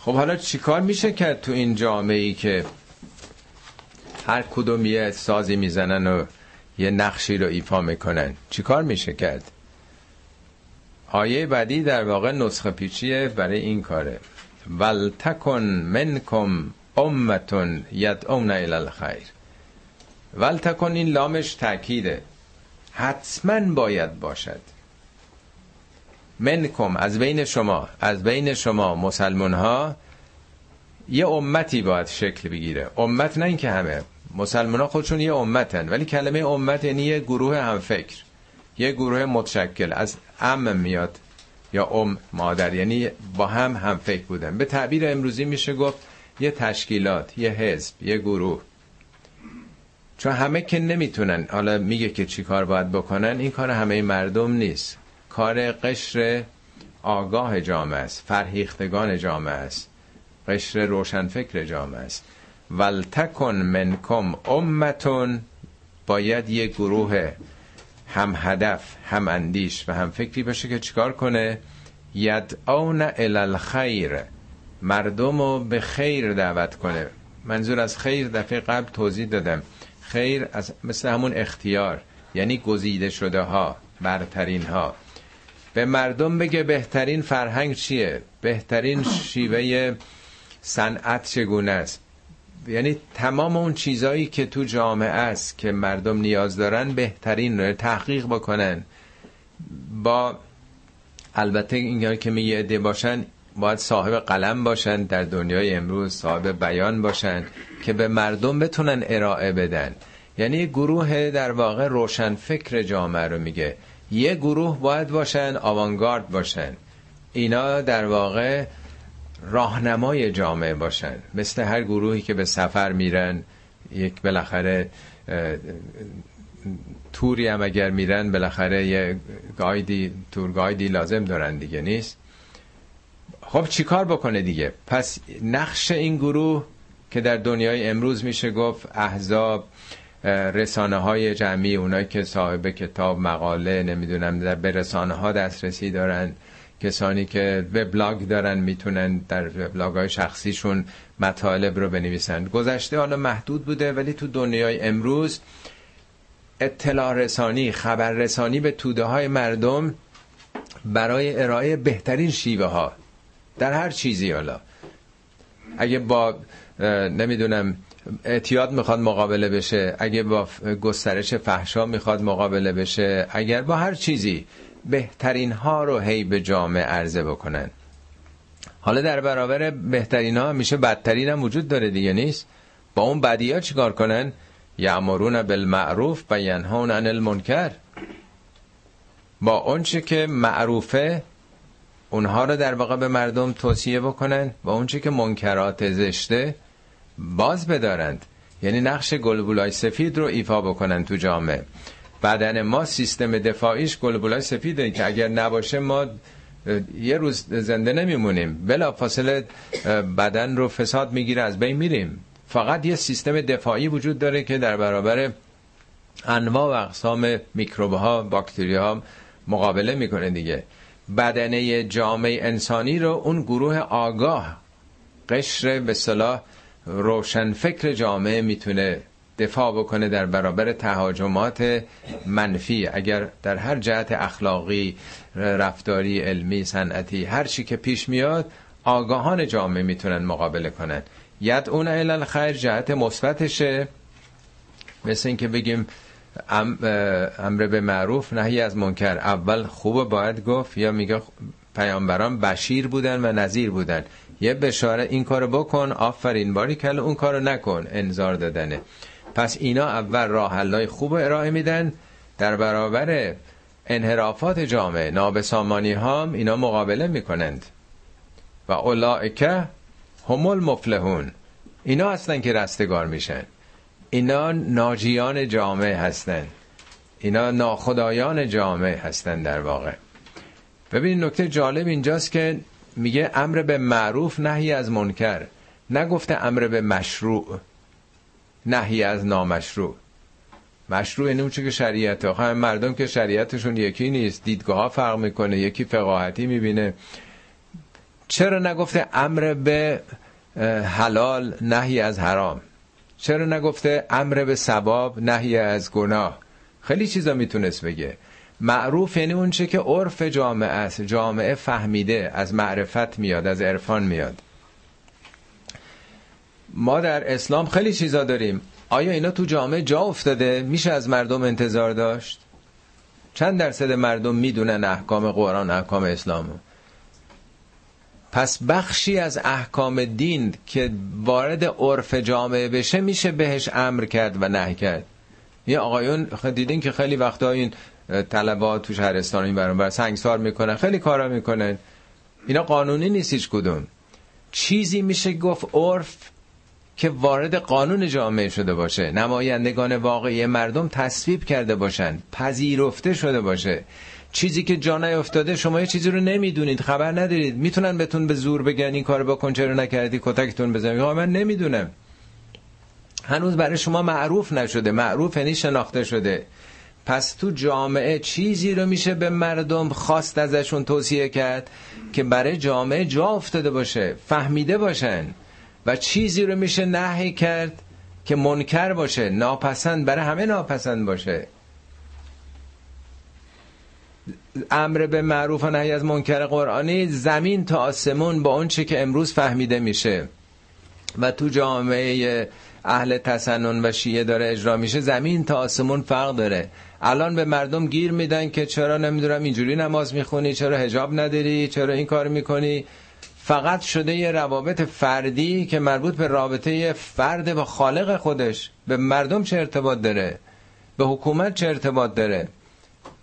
خب حالا چیکار میشه کرد تو این جامعه ای که هر کدوم یه سازی می‌زنن و یه نقشی رو ایفا می‌کنن چیکار میشه کرد؟ آیه بعدی در واقع نسخه پیچیه برای این کاره. ولتکن منکم امتون یدعون الی الخیر. ولتکن این لامش تاکیده حتما باید باشد. منکم از بین شما از بین شما مسلمان ها یه امتی باید شکل بگیره. امت نه اینکه همه. مسلمان ها خودشون یه امتن ولی کلمه امت یعنی یه گروه همفکر یه گروه متشکل. از ام میاد یا ام مادر یعنی با هم هم فکر بودن. به تعبیر امروزی میشه گفت یه تشکیلات یه حزب یه گروه. چون همه که نمی‌تونن. حالا میگه که چی کار باید بکنن؟ این کار همه مردم نیست. کار قشر آگاه جامعه است. فرهیختگان جامعه است. قشر روشنفکر جامعه است. ولتکن منکم امتون. باید یه گروه هم هدف هم اندیش و هم فکری باشه که چیکار کنه؟ یدعون الی الخیر مردم رو به خیر دعوت کنه. منظور از خیر دفعه قبل توضیح دادم. خیر از مثل همون اختیار یعنی گزیده شده ها برترین ها به مردم بگه بهترین فرهنگ چیه؟ بهترین شیوه صنعت چگونه است؟ یعنی تمام اون چیزایی که تو جامعه است که مردم نیاز دارن بهترین رو تحقیق بکنن. با البته این که میگه عده باشن باید صاحب قلم باشن در دنیای امروز صاحب بیان باشن که به مردم بتونن ارائه بدن. یعنی گروه در واقع روشن فکر جامعه رو میگه. یه گروه باید باشن آوانگارد باشن. اینا در واقع راهنمای جامعه باشن. مثل هر گروهی که به سفر میرن یک بالاخره توری هم اگر میرن بالاخره یه گایدی تور گایدی لازم دارن دیگه نیست؟ خب چیکار بکنه دیگه؟ پس نقش این گروه که در دنیای امروز میشه گفت احزاب رسانه های جمعی اونایی که صاحب کتاب مقاله نمی‌دونم در به رسانه ها دسترسی دارن کسانی که وبلاگ دارن می‌تونن در وبلاگ های شخصیشون مطالب رو بنویسن. گذشته حالا محدود بوده ولی تو دنیای امروز اطلاع رسانی خبر رسانی به توده های مردم برای ارائه بهترین شیوه ها در هر چیزی حالا. اگه با نمی‌دونم اعتیاد می‌خواد مقابله بشه اگه با گسترش فحشا می‌خواد مقابله بشه اگر با هر چیزی بهترین ها رو هی به جامعه عرضه بکنن. حالا در برابر بهترین ها میشه بدترین هم وجود داره دیگه نیست؟ با اون بدی ها چیکار کنن؟ یعمرون بالمعروف و ینهون عن المنکر. با اونچه که معروفه اونها رو در واقع به مردم توصیه بکنن و اونچه که منکرات زشته باز بدارند. یعنی نقش گلبولای سفید رو ایفا بکنن تو جامعه. بدن ما سیستم دفاعیش گلبولای سفیده که اگر نباشه ما یه روز زنده نمیمونیم. بلا فاصله بدن رو فساد می‌گیره از بین میریم. فقط یه سیستم دفاعی وجود داره که در برابر انواع و اقسام میکروب ها باکتری ها مقابله می‌کنه دیگه. بدنه جامعه انسانی رو اون گروه آگاه قشر به صلاح روشن فکر جامعه می‌تونه دفاع بکنه در برابر تهاجمات منفی. اگر در هر جهت اخلاقی رفتاری علمی صنعتی هر چی که پیش میاد آگاهان جامعه می‌تونن مقابله کنن. ید اون علل خیر جهت مثبتشه. مثل اینکه بگیم امر به معروف نهی از منکر. اول خوب باید گفت یا میگه پیامبران بشیر بودن و نظیر بودن. یه بشاره این کارو بکن آفرین باری کل اون کارو نکن انذار دادنه. پس اینا اول راه حلای خوب ارائه میدن. در برابر انحرافات جامعه نابسامانی ها اینا مقابله می‌کنند. و اولائکه هم المفلحون. اینا هستن که رستگار میشن. اینا ناجیان جامعه هستن اینا ناخدایان جامعه هستن در واقع. ببینید نکته جالب اینجاست که میگه امر به معروف نهی از منکر. نگفته امر به مشروع. نهی از نامشروع. مشروع اینه که شریعت. آخه مردم که شریعتشون یکی نیست. دیدگاه ها فرق می‌کنه. یکی فقاهتی می‌بینه. چرا نگفته امر به حلال نهی از حرام؟ چرا نگفته امر به ثواب نهی از گناه؟ خیلی چیزا می‌تونست بگه. معروف یعنی اون چه که عرف جامعه است جامعه فهمیده از معرفت میاد از عرفان میاد. ما در اسلام خیلی چیزا داریم. آیا اینا تو جامعه جا افتاده؟ میشه از مردم انتظار داشت؟ چند درصد مردم می‌دونن احکام قرآن احکام اسلام پس بخشی از احکام دین که وارد عرف جامعه بشه میشه بهش امر کرد و نه کرد. یه آقایون دیدین که خیلی وقتا این طلبات تو شهرستان این برون بر سنگسار می‌کنن خیلی کارا می‌کنن. اینا قانونی نیست هیچ کدوم. چیزی میشه گفت عرف که وارد قانون جامعه شده باشه. نمایندگان واقعی مردم تصویب کرده باشن پذیرفته شده باشه. چیزی که جا افتاده شما یه چیزی رو نمی‌دونید خبر ندارید. می‌تونن بهتون به زور بگن این کارو بکن چرا نکردی کتکتون بزنید من نمی‌دونم. هنوز برای شما معروف نشده. معروف یعنی شناخته شده. پس تو جامعه چیزی رو میشه به مردم خواست ازشون توصیه کرد که برای جامعه جا افتاده باشه فهمیده باشن و چیزی رو میشه نهی کرد که منکر باشه ناپسند برای همه ناپسند باشه. امر به معروف و نهی از منکر قرآنی زمین تا آسمون با اون چی که امروز فهمیده میشه. و تو جامعه اهل تسنن و شیعه داره اجرا میشه زمین تا آسمون فرق داره. الان به مردم گیر میدن که چرا نمی‌دونم اینجوری نماز می‌خونی چرا هجاب نداری چرا این کار می‌کنی. فقط شده یه روابط فردی که مربوط به رابطه فرد با خالق خودش. به مردم چه ارتباط داره؟ به حکومت چه ارتباط داره؟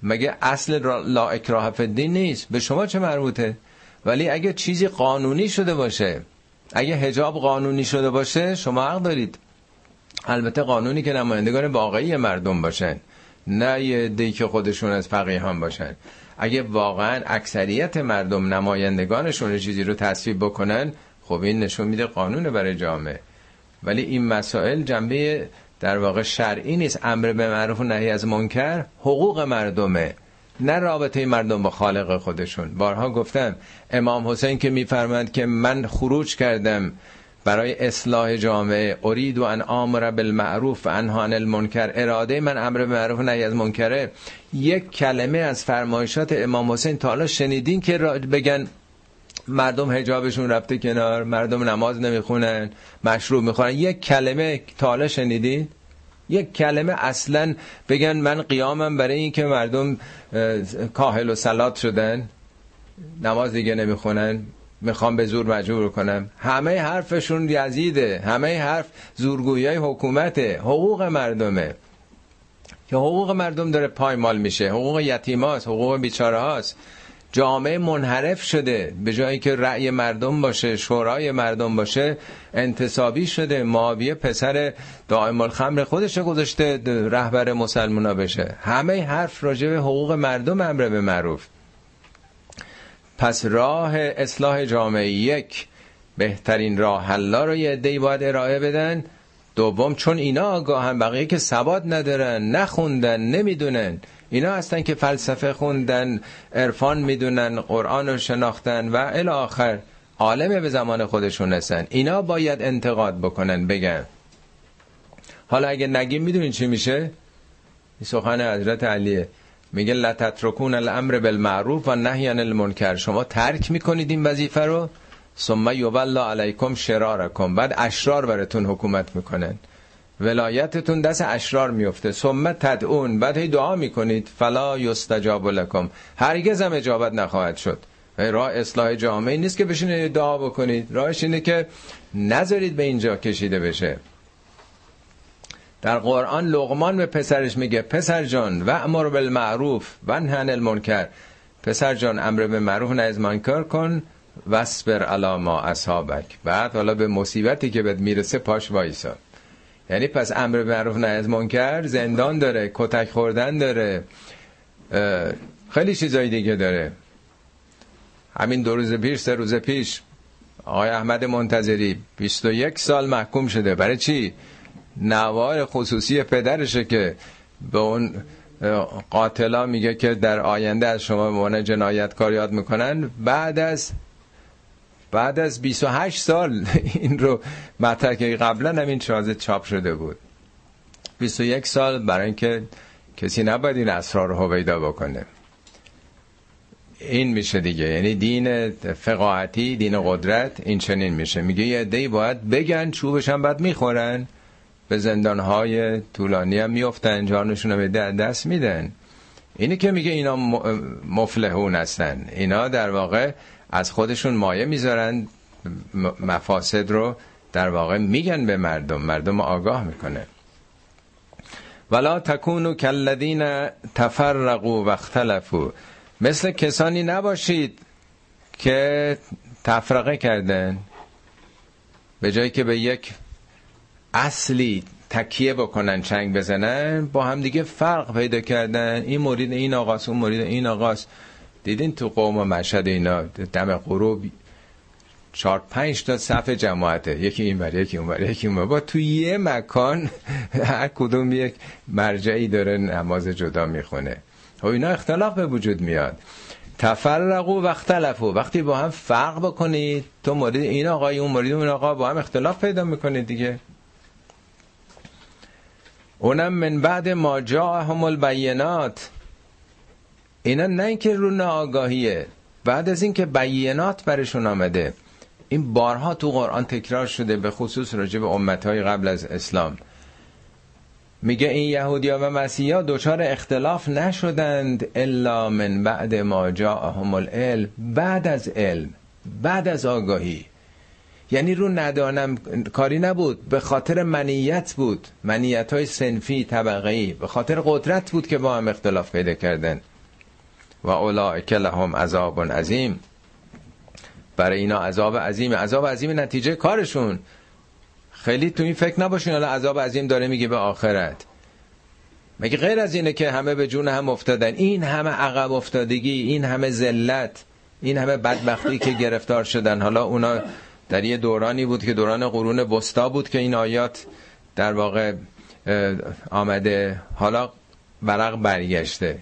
مگه اصل لا اکراه فدین نیست؟ به شما چه مربوطه؟ ولی اگه چیزی قانونی شده باشه اگه هجاب قانونی شده باشه شما حق دارید. البته قانونی که نمایندگان واقعی مردم باشن نه یه دی که خودشون از فقیهان باشن. اگه واقعا اکثریت مردم نمایندگانشون چیزی رو تصویب بکنن خب این نشون میده قانون برای جامعه. ولی این مسائل جنبه در واقع شرعی نیست. امر به معروف و نهی از منکر حقوق مردمه نه رابطه مردم با خالق خودشون. بارها گفتم امام حسین که میفرمند که من خروج کردم برای اصلاح جامعه ارید و ان آمر بالمعروف و عن المنکر. اراده من امر به معروف نهی از منکره. یک کلمه از فرمایشات امام حسین تا حالا شنیدین که بگن مردم هجابشون رفته کنار مردم نماز نمی‌خونن مشروب می‌خورن. یک کلمه تا حالا شنیدین یک کلمه اصلا بگن من قیامم برای این که مردم کاهل و سلات شدن نماز دیگه نمی‌خونن می‌خوام به زور مجبور کنم. همه حرفشون یزیده همه حرف زورگویی های حکومته حقوق مردمه. که حقوق مردم داره پایمال میشه حقوق یتیماست حقوق بیچاره هاست جامعه منحرف شده به جایی که رأی مردم باشه شورای مردم باشه انتصابی شده معاویه پسر دائم الخمر خودش گذاشته رهبر مسلمونا بشه. همه حرف راجع به حقوق مردم امر به معروف. پس راه اصلاح جامعه یک بهترین راه حلا رو یه عده‌ای باید ارائه بدن. دوم چون اینا آگاهن بقیه که سواد ندارن نخوندن نمی‌دونن. اینا هستن که فلسفه خوندن عرفان می‌دونن قرآن رو شناختن و الی آخر عالم به زمان خودشون هستن اینا باید انتقاد بکنن بگن. حالا اگه نگیم می‌دونین چی میشه؟ این سخن حضرت علیه. میگه لتترکون الامر بالمعروف و نهی عن المنکر. شما ترک می‌کنید این وظیفه رو؟ ثم یولا علیکم شرارکم. بعد اشرار براتون حکومت می‌کنن. ولایتتون دست اشرار میفته ثم تدعون. بعد هی دعا می‌کنید. فلا یستجاب لکم. هرگز هم اجابت نخواهد شد. راه اصلاح جامعه نیست که بشینید دعا بکنید. راهش اینه که نذارید به اینجا کشیده بشه. در قرآن لغمان به پسرش میگه پسر جان و امر بالمعروف و نهن المنکر. پسر جان امر به معروف نه از منکر کن وصبر علی ما اصحابک بعد حالا به مصیبتی که بهت می‌رسه پاش وایسا. یعنی پس امر معروف نهی از منکر زندان داره کتک خوردن داره خیلی چیزایی دیگه داره. همین دو روز پیش سه روز پیش آقای احمد منتظری 21 سال محکوم شده. برای چی؟ نوار خصوصی پدرشه که به اون قاتلا میگه که در آینده از شما به عنوان جنایتکار یاد می‌کنن. بعد از بعد از 28 سال این رو مطرح که قبلا همین تازه چاپ شده بود. 21 سال برای اینکه کسی نباید این اسرار رو هویدا بکنه. این میشه دیگه. یعنی دین فقاعتی دین قدرت این چنین میشه. میگه یه عده‌ای باید بگن چوبش هم بعد می‌خورن. به زندانهای طولانی هم میفتن جانشون رو به دست میدن. اینی که میگه اینا مفلحون هستن. اینا در واقع از خودشون مایه می‌ذارن مفاسد رو در واقع میگن به مردم مردم آگاه می‌کنه. ولا تکونو کلذین تفرقوا و اختلفوا مثل کسانی نباشید که تفرقه کردن به جایی که به یک اصلی تکیه بکنن چنگ بزنن با هم دیگه فرق پیدا کردن. این مورید این آقاست اون مورید این آقاست. دیدین تو قوم و مشهد اینا دم غروب چهار پنج تا صف جماعته. یکی این بر یکی اون بر یکی اون با تو یه مکان <laughs> هر کدوم یک مرجعی داره نماز جدا می‌خونه. و اینا اختلاف به وجود میاد. تفرقو و اختلفو وقتی با هم فرق بکنید تو مورد این آقای اون مورد اون آقا با هم اختلاف پیدا می‌کنید دیگه. اونم من بعد ما هم البینات. اینا نه اینکه رو ناآگاهیه بعد از اینکه بینات برشون آمده. این بارها تو قرآن تکرار شده به خصوص راجع به امتهای قبل از اسلام. میگه این یهودیا و مسیحا دچار اختلاف نشدند الا من بعد ما جاءهم العلم بعد از علم بعد از آگاهی. یعنی رو ندانم کاری نبود به خاطر منیت بود. منیت های سنفی طبقه به خاطر قدرت بود که با هم اختلاف پیدا کردن. و اولئک لهم عذاب عظیم. برای اینا عذاب عظیم. عذاب عظیم نتیجه کارشون. خیلی تو این فکر نباشین حالا عذاب عظیم داره میگه به آخرت. مگه غیر از اینه که همه به جون هم افتادن؟ این همه عقب افتادگی این همه ذلت این همه بدبختی که گرفتار شدن. حالا اونا در یه دورانی بود که دوران قرون وسطا بود که این آیات در واقع آمده. حالا برق برگشته.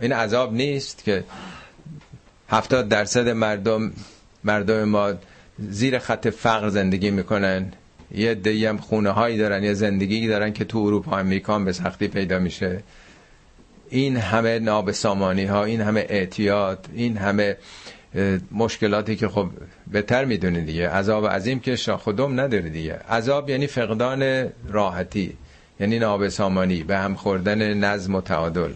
این عذاب نیست که هفتاد درصد مردم مردم ما زیر خط فقر زندگی می‌کنن. یه دی هم خونه هایی دارن یه زندگی دارن که تو اروپا امریکا به سختی پیدا میشه. این همه نابسامانی ها این همه اعتیاد این همه مشکلاتی که خب بهتر می‌دونی دیگه. عذاب عظیم که خودم نداره دیگه. عذاب یعنی فقدان راحتی یعنی نابسامانی به هم خوردن نظم و تعادل.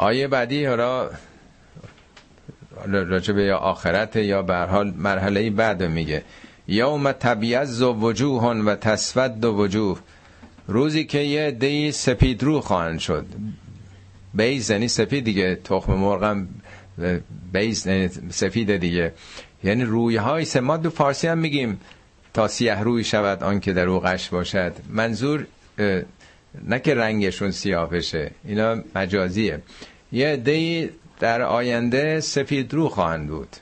آیه بعدی را راجبه یا آخرت یا به حال مرحله بعد میگه. یوم تبیز و وجوه و تسود و وجوه. روزی که یه دی سپید رو خواهند شد. بیز یعنی سفید دیگه تخم مرغم بیز یعنی سفید دیگه. یعنی روی های ما دو فارسی هم میگیم. تا سیاه روی شود آن که در او قش باشد. منظور نه که رنگشون سیاه بشه. اینا مجازیه. یه دی در آینده سفید رو خواهند بود.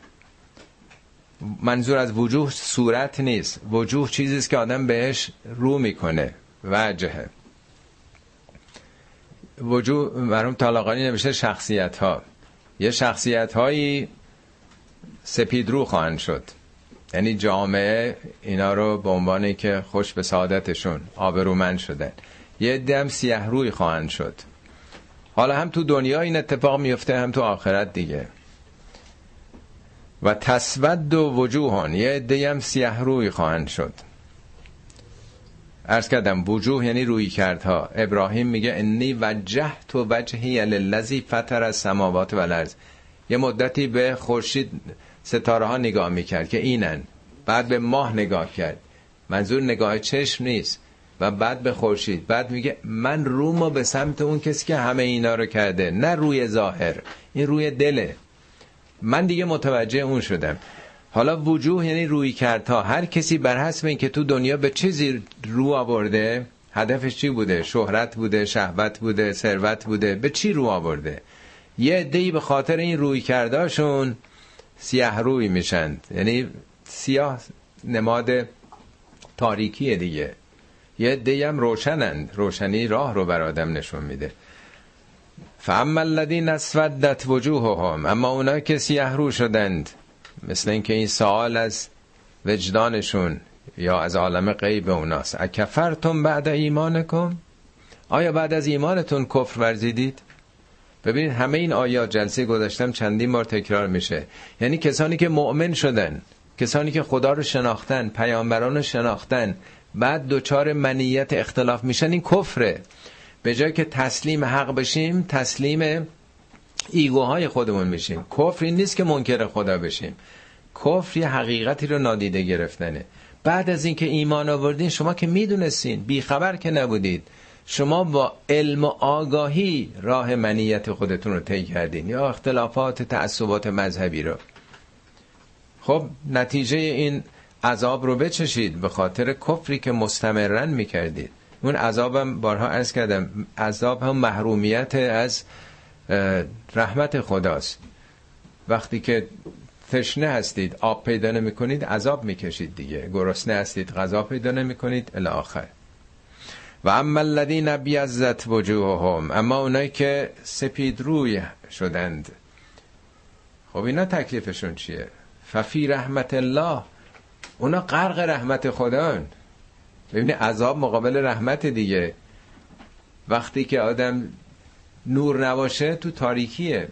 منظور از وجوه صورت نیست. وجوه چیزیست که آدم بهش رو می‌کنه. وجهه وجود مرحوم طالقانی نوشته شخصیت ها یه شخصیت هایی سپید رو خواهند شد. یعنی جامعه اینا رو به عنوانی که خوش به سعادتشون آبرومند شدن. یه دم سیه روی خواهند شد. حالا هم تو دنیا این اتفاق میفته هم تو آخرت دیگه. و تسود و وجوهان یه عده هم سیه روی خواهند شد. ارز کردم وجوه یعنی روی کردها. ابراهیم میگه انی وجه تو وجهی للذی فطر از سماوات و الارض یه مدتی به خورشید ستاره ها نگاه می‌کرد که اینن. بعد به ماه نگاه کرد. منظور نگاه چشم نیست. و بعد به خورشید. بعد میگه من رومو به سمت اون کسی که همه اینا رو کرده نه روی ظاهر. این روی دله. من دیگه متوجه اون شدم. حالا وجوه یعنی روی کردها هر کسی بر حسب اینکه تو دنیا به چیزی رو آورده هدفش چی بوده؟ شهرت بوده شهوت بوده ثروت بوده. به چی رو آورده؟ یه عده‌ای به خاطر این روی کرداشون سیاه روی میشن. یعنی سیاه نماد تاریکی دیگه. یه هم روشنند روشنی راه رو بر آدم نشون میده. فاما الذین اسودت وجوههم اما اونا که سیاه رو شدند مثل اینکه این سوال از وجدانشون یا از عالم غیب اوناست. اکفرتم بعد ایمانکم؟ آیا بعد از ایمانتون کفر ورزیدید؟ ببینید همه این آیات جلسه گذاشتم چندین بار تکرار میشه. یعنی کسانی که مؤمن شدن کسانی که خدا رو شناختن پیامبران رو شناختن بعد دوچار منیت اختلاف میشن. این کفره. به جای که تسلیم حق بشیم تسلیم ایگوهای خودمون میشیم. کفر این نیست که منکر خدا بشیم. کفر یه حقیقتی رو نادیده گرفتنه. بعد از اینکه ایمان آوردین شما که می‌دونستین بیخبر که نبودید شما با علم و آگاهی راه منیت خودتون رو طی کردین. یا اختلافات تعصبات مذهبی رو. خب نتیجه این عذاب رو بچشید به خاطر کفری که مستمرن می‌کردید. اون عذابم بارها ارز کردم عذاب هم محرومیت از رحمت خداست. وقتی که تشنه هستید آب پیدا نمی کنید عذاب می‌کشید دیگه. گرسنه هستید غذا پیدا نمی کنید الی آخر و اما الذین بیزت وجوههم اما اونایی که سپید روی شدند. خب اینا تکلیفشون چیه؟ ففی رحمت الله. اونا غرق رحمت خدا ببینید عذاب مقابل رحمت دیگه. وقتی که آدم نور نباشه تو تاریکیه.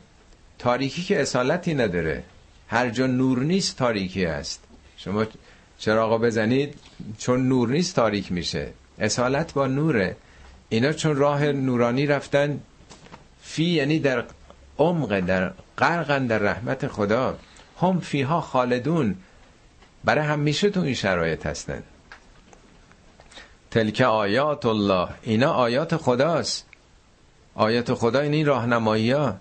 تاریکی که اصالتی نداره. هر جا نور نیست تاریکی است. شما چراغا بزنید چون نور نیست تاریک میشه. اصالت با نوره. اینا چون راه نورانی رفتن فی یعنی در عمق در غرقن در رحمت خدا. هم فیها خالدون. برای همیشه تو این شرایط هستن. تلک آیات الله. اینا آیات خداست. آیات خدا این, این راهنمایی ها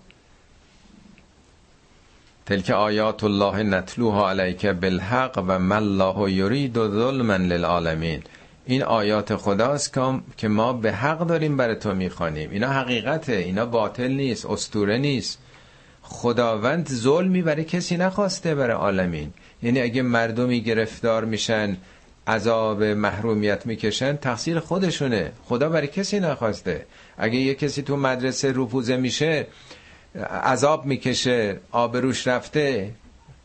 تلک آیات الله نتلوها علیک بالحق و من الله یرید ظلما للعالمین. این آیات خداست که ما به حق داریم برای تو می‌خوانیم. اینا حقیقته. اینا باطل نیست. استوره نیست. خداوند ظلمی برای کسی نخواسته برای عالمین. یعنی اگه مردمی گرفتار میشن عذاب محرومیت می‌کشن تقصیر خودشونه. خدا برای کسی نخواسته. اگه یه کسی تو مدرسه روپوزه میشه عذاب می‌کشه آبروش رفته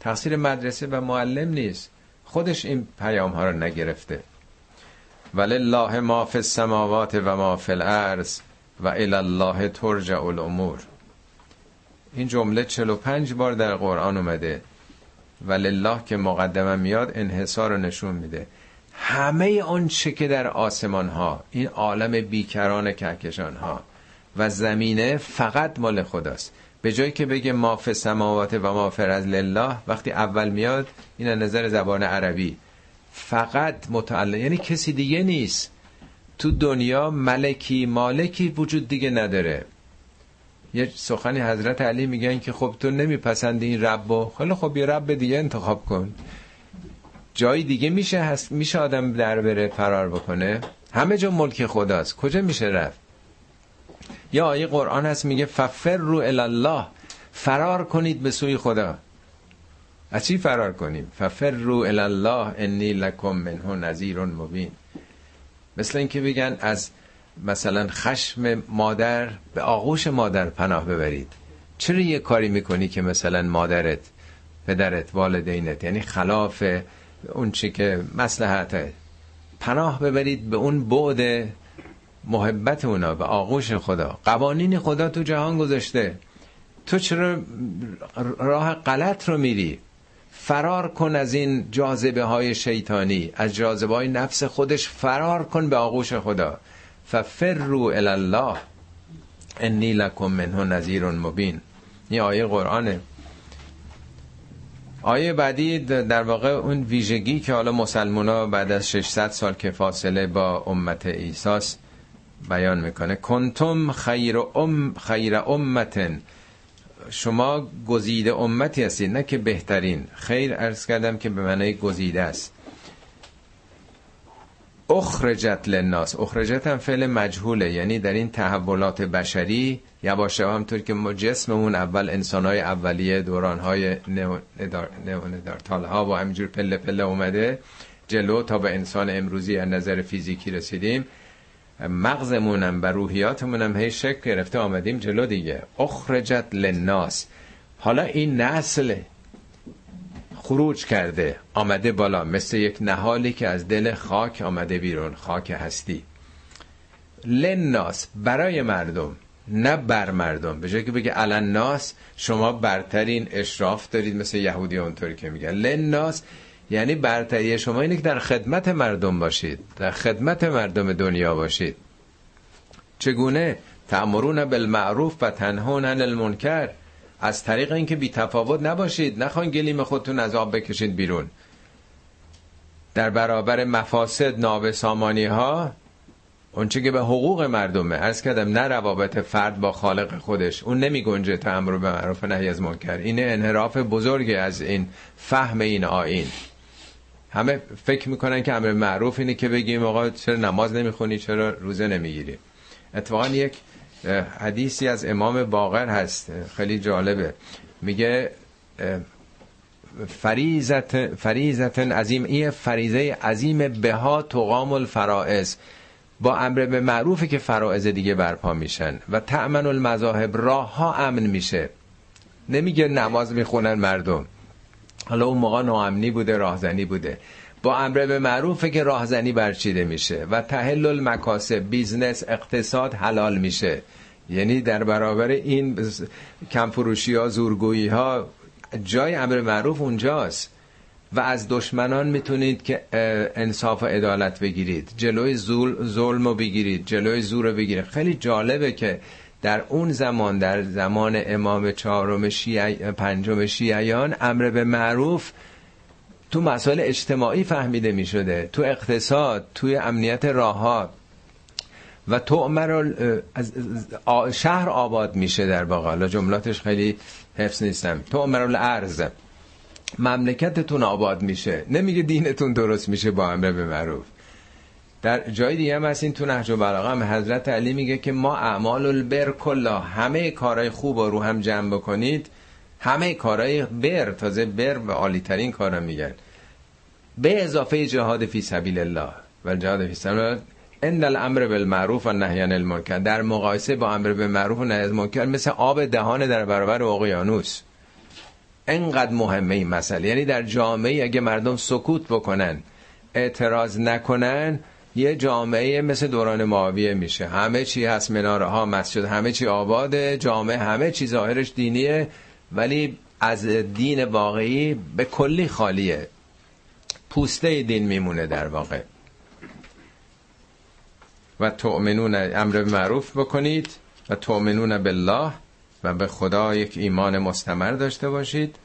تقصیر مدرسه و معلم نیست. خودش این پیام ها رو نگرفته. ولله ما فی السماوات و ما فی الارض و الی الله ترجع الامور. این جمله 45 بار در قرآن اومده. ولله که مقدمه میاد انحصار رو نشون میده. همه آن چه که در آسمان ها این عالم بیکران کهکشان ها و زمینه فقط مال خداست. به جایی که بگه ما فی سماوات و ما از لله وقتی اول میاد این نظر زبان عربی فقط متعلق یعنی کسی دیگه نیست. تو دنیا ملکی مالکی وجود دیگه نداره. یه سخنی حضرت علی میگن که خب تو نمیپسندی این رب خیلی خب یه رب دیگه انتخاب کن. جای دیگه میشه هست میشه آدم در بره فرار بکنه؟ همه جا ملک خداست. کجا میشه رفت؟ یا آیه قرآن هست میگه ففر رو الله فرار کنید به سوی خدا. از چی فرار کنیم؟ ففر رو الله انی لکم منه نظیر مبین. مثل اینکه بگن از مثلا خشم مادر به آغوش مادر پناه ببرید. چرا یه کاری می‌کنی که مثلا مادرت پدرت والدینت یعنی خلاف اون چی که مسلحته پناه ببرید به اون بعد محبت اونا به آغوش خدا؟ قوانین خدا تو جهان گذاشته. تو چرا راه غلط رو میری؟ فرار کن از این جاذبه های شیطانی از جاذبه های نفس خودش فرار کن به آغوش خدا. ففروا الله. انی لکم منه نذیر مبین. این آیه قرآنه. آیه بعدی در واقع اون ویژگی که حالا مسلمونا بعد از 600 سال که فاصله با امت ایساس بیان می‌کنه. کنتم خیر ام خیر امتن. شما گزیده امتی هستید نه که بهترین. خیر ارز کردم که به معنای گزیده است. اخرجت للناس. اخرجت هم فعل مجهوله یعنی در این تحولات بشری یواش همطور که جسممون اول انسانهای اولیه دورانهای نئوندارتال ها و همینجور پله پله اومده جلو تا به انسان امروزی از نظر فیزیکی رسیدیم. مغزمونم و روحیاتمونم هی شکل گرفته آمدیم جلو دیگه. اخرجت للناس. حالا این نسل خروج کرده آمده بالا مثل یک نهالی که از دل خاک آمده بیرون خاک هستی. لناس برای مردم نه بر مردم. به جای که بگه الان ناس شما برترین اشراف دارید مثل یهودی اونطوری که میگن. لناس یعنی برتری. شما اینه که در خدمت مردم باشید در خدمت مردم دنیا باشید. چگونه؟ تأمرون بالمعروف و تنهون عن المنکر. از طریق اینکه بی تفاوت نباشید نخواین گلیم خودتون از آب بکشید بیرون. در برابر مفاسد نابسامانی ها اونچه که به حقوق مردمه. ارز کردم نه روابط فرد با خالق خودش. اون نمی گنجه تأمر به معروف نهی از منکر. این انحراف بزرگی از این فهم این آین همه فکر می‌کنن که امر معروف اینه که بگیم آقا چرا نماز نمی‌خونی چرا روزه نمی‌گیری. اتفاقا یک حدیثی از امام باقر هست. خیلی جالبه. میگه فريضة فريضة عظيمة این فریضه عظیم بها تقام الفرائض. با امر به معروفی که فرائض دیگه برپا میشن. و تأمن المذاهب راه ها امن میشه. نمیگه نماز می‌خونن مردم. حالا اون موقع ناامنی بوده راهزنی بوده. با امر به معروفه که راهزنی برچیده میشه و تحل المکاسب business اقتصاد حلال میشه. یعنی در برابر این کمفروشی ها زورگویی ها جای امر معروف اونجاست. و از دشمنان می‌تونید که انصاف و عدالت بگیرید. جلوی ظلم رو بگیرید جلوی زور رو بگیرید. خیلی جالبه که در اون زمان در زمان امام چهارم شیعی پنجم شیعیان امر به معروف تو مسائل اجتماعی فهمیده می شده تو اقتصاد توی امنیت راهها. و تو از شهر آباد میشه در واقع. جملاتش خیلی حفظ نیستم. تو الارض مملکتتون آباد میشه. نمیگه دینتون درست میشه با امر به معروف. در جای دیگه هم از این تو نهج و هم حضرت علی میگه که ما اعمال البر کلا همه کارهای خوب رو هم جمع بکنید. همه کارهای بر تازه بر و عالی ترین کارا میگن. به اضافه جهاد فی سبیل الله و جهاد فی سبیل الله ان الامر بالمعروف و نهی عن المنکر. در مقایسه با امر بالمعروف و نهی از منکر مثل آب دهان در برابر اقیانوس. انقدر مهمه این مسئله. یعنی در جامعه اگه مردم سکوت بکنن اعتراض نکنن یه جامعه مثل دوران معاویه میشه. همه چی هست مناره ها مسجد همه چی آباده جامعه همه چی ظاهرش دینیه. ولی از دین واقعی به کلی خالیه. پوسته دین میمونه در واقع. و تؤمنون امر معروف بکنید و تؤمنون بالله و به خدا یک ایمان مستمر داشته باشید.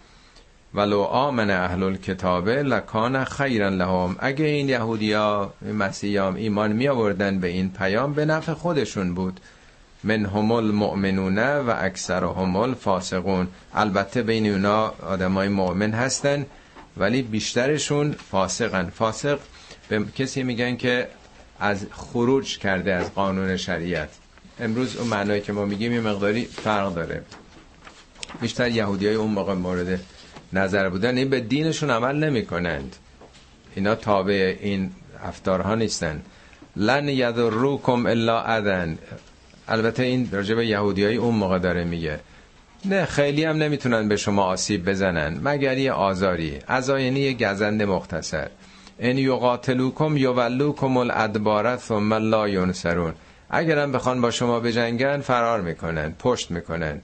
ولو آمن اهل الکتابه لکان خیرا لهم. اگه این یهودیا مسیحیام ایمان می آوردن به این پیام به نفع خودشون بود. من هم المؤمنون و اکثر هم الفاسقون. البته بین اونا آدمای مؤمن هستن ولی بیشترشون فاسقن. فاسق به کسی میگن که از خروج کرده از قانون شریعت. امروز اون معنایی که ما میگیم یه مقداری فرق داره. بیشتر یهودی های اون موقع مورد نظر بودن. این به دینشون عمل نمی کنند اینا تابع این افتارها نیستن. لن یذروکم الا ادن البته این راجع به یهودی های اون موقع داره میگه. نه خیلی هم نمی‌تونن به شما آسیب بزنن. مگر یه آزاری. ازاینی یه گزند مختصر. ان یقاتلوکم یولوکم الادبار ثم لا ینصرون. اگرم بخوان با شما بجنگن فرار می‌کنن پشت می‌کنن.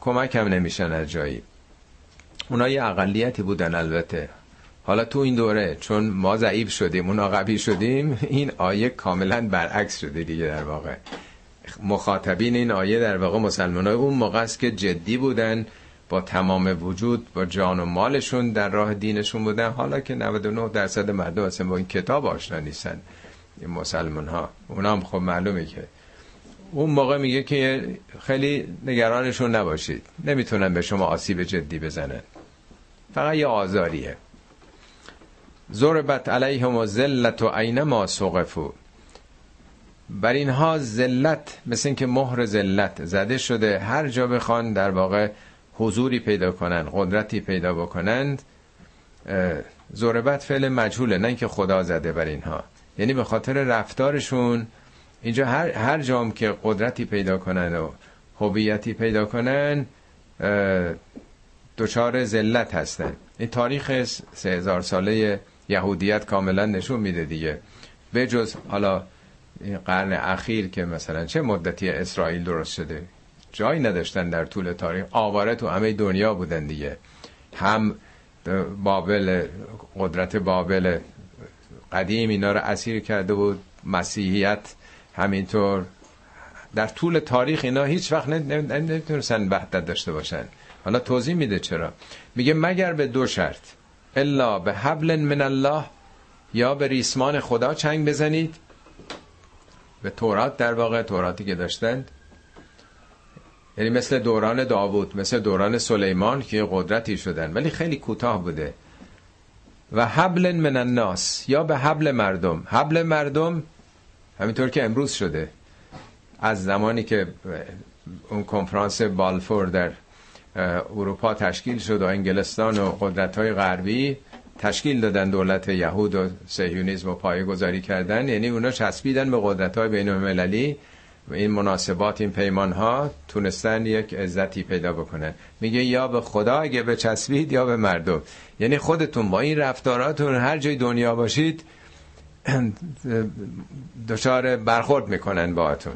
کمک هم نمیشن از جایی. اونا یه اقلیتی بودن البته. حالا تو این دوره چون ما ضعیف شدیم اونا قوی شدیم این آیه کاملا برعکس شده دیگه در واقع. مخاطبین این آیه در واقع مسلمان های اون موقع است که جدی بودن با تمام وجود با جان و مالشون در راه دینشون بودن. حالا که 99 درصد مردم اصلا با این کتاب آشنا نیستن این مسلمان ها اونا هم خب معلومه که اون موقع میگه که خیلی نگرانشون نباشید. نمی‌تونن به شما آسیب جدی بزنن. فقط یه آزاریه. ضربت علیهم و ذلت و عین ما سقفو بر اینها ذلت مثل اینکه مهر ذلت زده شده هر جا بخوان در واقع حضوری پیدا کنن قدرتی پیدا بکنند ضربت فعل مجهوله نه اینکه خدا زده بر اینها. یعنی به خاطر رفتارشون اینجا هر, هر جام که قدرتی پیدا کنن و هویتی پیدا کنن دچار ذلت هستن این تاریخ سه هزار ساله یهودیت کاملا نشون میده دیگه. به جز حالا این قرن اخیر که مثلا چه مدتی اسرائیل درست شده؟ جایی نداشتن در طول تاریخ. آواره تو همه دنیا بودن دیگه. هم بابل قدرت بابل قدیم اینا رو اسیر کرده بود. مسیحیت همینطور. در طول تاریخ اینا هیچ وقت نمی‌تونستن وحدت داشته باشن. حالا توضیح میده چرا. میگه مگر به دو شرط. الا به حبل من الله یا به ریسمان خدا چنگ بزنید. به تورات در واقع توراتی که داشتند. یعنی مثل دوران داوود مثل دوران سلیمان که قدرتی شدن ولی خیلی کوتاه بوده. و حبل من الناس یا به حبل مردم. حبل مردم همینطور که امروز شده. از زمانی که اون کنفرانس بالفور در اروپا تشکیل شد و انگلستان و قدرت های غربی تشکیل دادن دولت یهود و سهیونیزم و پایه گذاری کردن. یعنی اونا چسبیدن به قدرت های بین المللی و این مناسبات این پیمان ها تونستن یک عزتی پیدا بکنن. میگه یا به خدا اگه به چسبید یا به مردم. یعنی خودتون با این رفتاراتون هر جای دنیا باشید <clears throat> دچار برخورد می‌کنن باهاتون.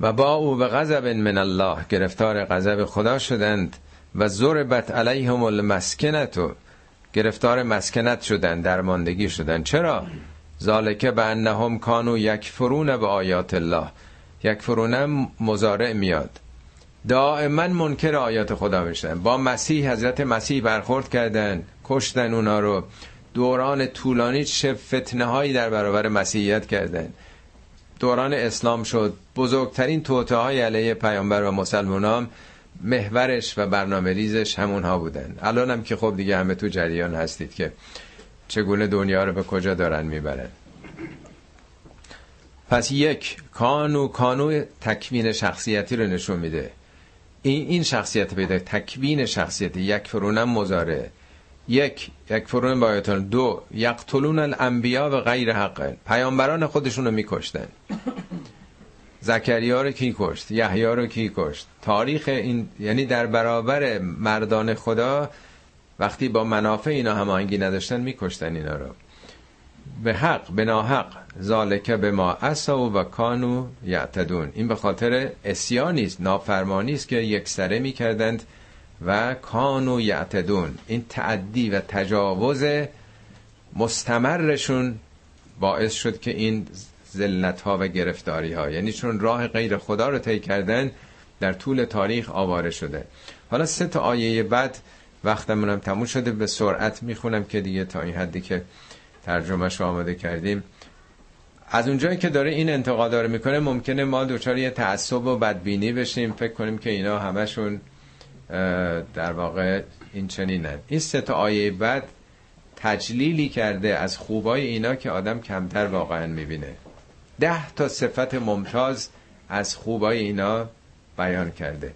و با او به غضب من الله گرفتار غضب خدا شدند. و ضربت علیهم المسکنت گرفتار مسکنت شدن درماندگی شدن. چرا؟ ذالکه به انهم کانو یکفرون به آیات الله. یکفرون مزارع میاد. دائما منکر آیات خدا میشن. با مسیح حضرت مسیح برخورد کردن کشتن اونا رو. دوران طولانی چه فتنه هایی در برابر مسیحیت کردن. دوران اسلام شد. بزرگترین توته های علیه پیامبر و مسلمان محورش و برنامه ریزش همونها بودن الان هم که خب دیگه همه تو جریان هستید که چگونه دنیا رو به کجا دارن می‌برن. پس یک کانو کانو تکوین شخصیتی رو نشون میده. این این شخصیت پیدا تکوین شخصیتی یک فرونم مزاره یک یک فرون بایتون دو یقتلون الانبیا و غیر حق. پیامبران خودشون رو میکشتن. زکریا رو کی کشت؟ یحیی رو کی کشت؟ تاریخ این یعنی در برابر مردان خدا وقتی با منافع اینا هماهنگی نداشتن میکشتن اینا رو. به حق به ناحق. ذالکه به ما اسا و کانو یعتدون. این به خاطر اسیانی است نافرمانی است که یک سره می‌کردند و کانو یعتدون. این تعدی و تجاوز مستمرشون باعث شد که این ذلت ها و گرفتاری ها یعنی چون راه غیر خدا رو طی کردن در طول تاریخ آواره شده. حالا سه تا آیه بعد وقتمونم تموم شده. به سرعت می‌خونم که دیگه تا این حدی که ترجمهش آماده کردیم. از اونجایی که داره این انتقادا رو می‌کنه ممکنه ما دوچار یه تعصب و بدبینی بشیم. فکر کنیم که اینا همشون در واقع این چنینن. این سه تا آیه بعد تجلیلی کرده از خوبای اینا که آدم کمتر واقعا می‌بینه. ده تا صفت ممتاز از خوبای اینا بیان کرده.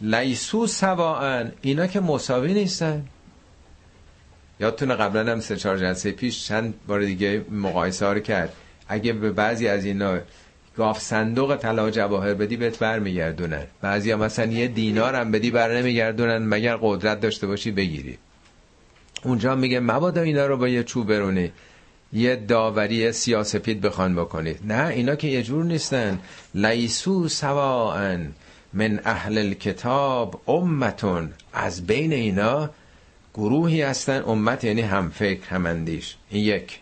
لیسو سواعن اینا که مساوی نیستن. یادتونه قبلا هم سه چهار جلسه پیش چند بار دیگه مقایسه رو کرد. اگه به بعضی از اینا گاف صندوق طلا جواهر بدی بهت برمیگردونن. بعضی مثلا یه دینار هم بدی بر نمیگردونن. مگر قدرت داشته باشی بگیری. اونجا میگه مبادا اینا رو با یه چوب برونی. یه داوری سیاسفید بخوان بکنید. نه اینا که یه جور نیستن. لیسو سواعن من اهل الکتاب امتون. از بین اینا گروهی هستن امت یعنی هم فکر هم اندیش. این یک.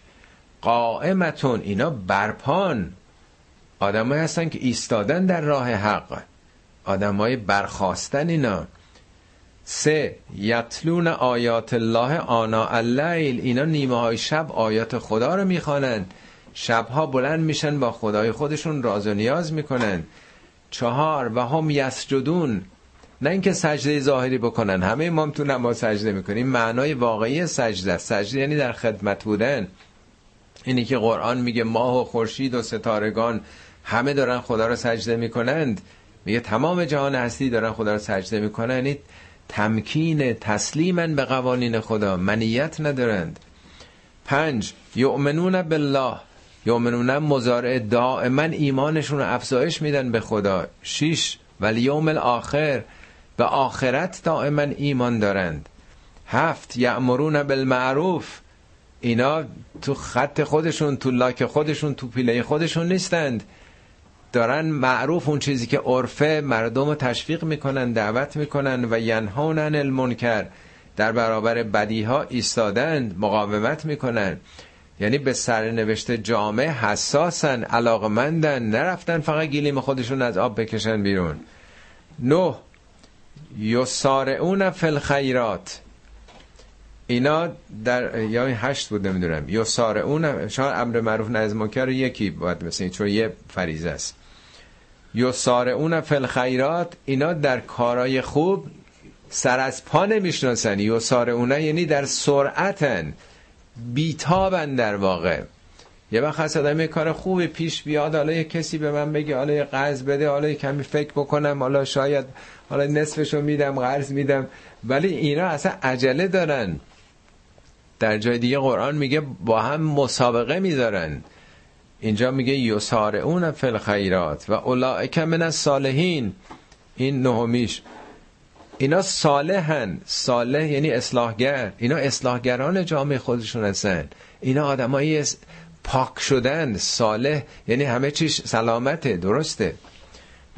قائمتون اینا برپان. آدمایی هستن که ایستادن در راه حق. آدمای برخواستن اینا. سه یتلون آیات الله آنا اللیل. اینا نیمه های شب آیات خدا رو می‌خوانند. شبها بلند میشن با خدای خودشون راز و نیاز می‌کنن. چهار و هم یسجدون. نه اینکه سجده ظاهری بکنن. همه ما تو نماز سجده می‌کنیم. معنای واقعی سجده سجده یعنی در خدمت بودن. اینی که قرآن میگه ماه و خورشید و ستارگان همه دارن خدا رو سجده می‌کنند. میگه تمام جهان هستی دارن خدا رو سجده می‌کنن. یعنی تمکین تسلیمن به قوانین خدا منیت ندارند. پنج یؤمنون بالله یؤمنون مزارع دائما ایمانشون رو افزایش میدن به خدا. شیش ولی یوم الاخر به آخرت دائما ایمان دارند. هفت یعمرون بالمعروف. اینا تو خط خودشون تو لاک خودشون تو پیله خودشون نیستند. دارن معروف اون چیزی که عرفه مردم رو تشویق می‌کنن دعوت می‌کنن و ینهونن المنکر. در برابر بدی ها ایستادند مقاومت می‌کنن. یعنی به سرنوشت جامعه حساسن علاقمندن. نرفتن فقط گیلیم خودشون از آب بکشن بیرون. نه. یسارعون فی الخیرات. اینا در یا هشت بود نمی‌دونم. یسارعون شاید امر معروف نهی منکر یکی باید مثل چون یه فریضه است. یسارعون فی الخیرات اینا در کارای خوب سر از پا نمی‌شناسن. یسارعون یعنی در سرعتن بیتابن در واقع. یه وقت هست آدم کار خوبی پیش بیاد حالا یه کسی به من بگه حالا یه قرض بده حالا یه کمی فکر بکنم حالا شاید حالا نصفشو میدم قرض میدم. ولی اینا اصلا عجله دارن. در جای دیگه قرآن میگه با هم مسابقه می‌ذارن. اینجا میگه یسارعون فی الخیرات و اولئک من الصالحین. این نهمیش. اینا صالحن. صالح یعنی اصلاحگر. اینا اصلاحگران جامعه خودشون هستن. اینا آدمایی پاک شدن. صالح یعنی همه چیش سلامته درسته.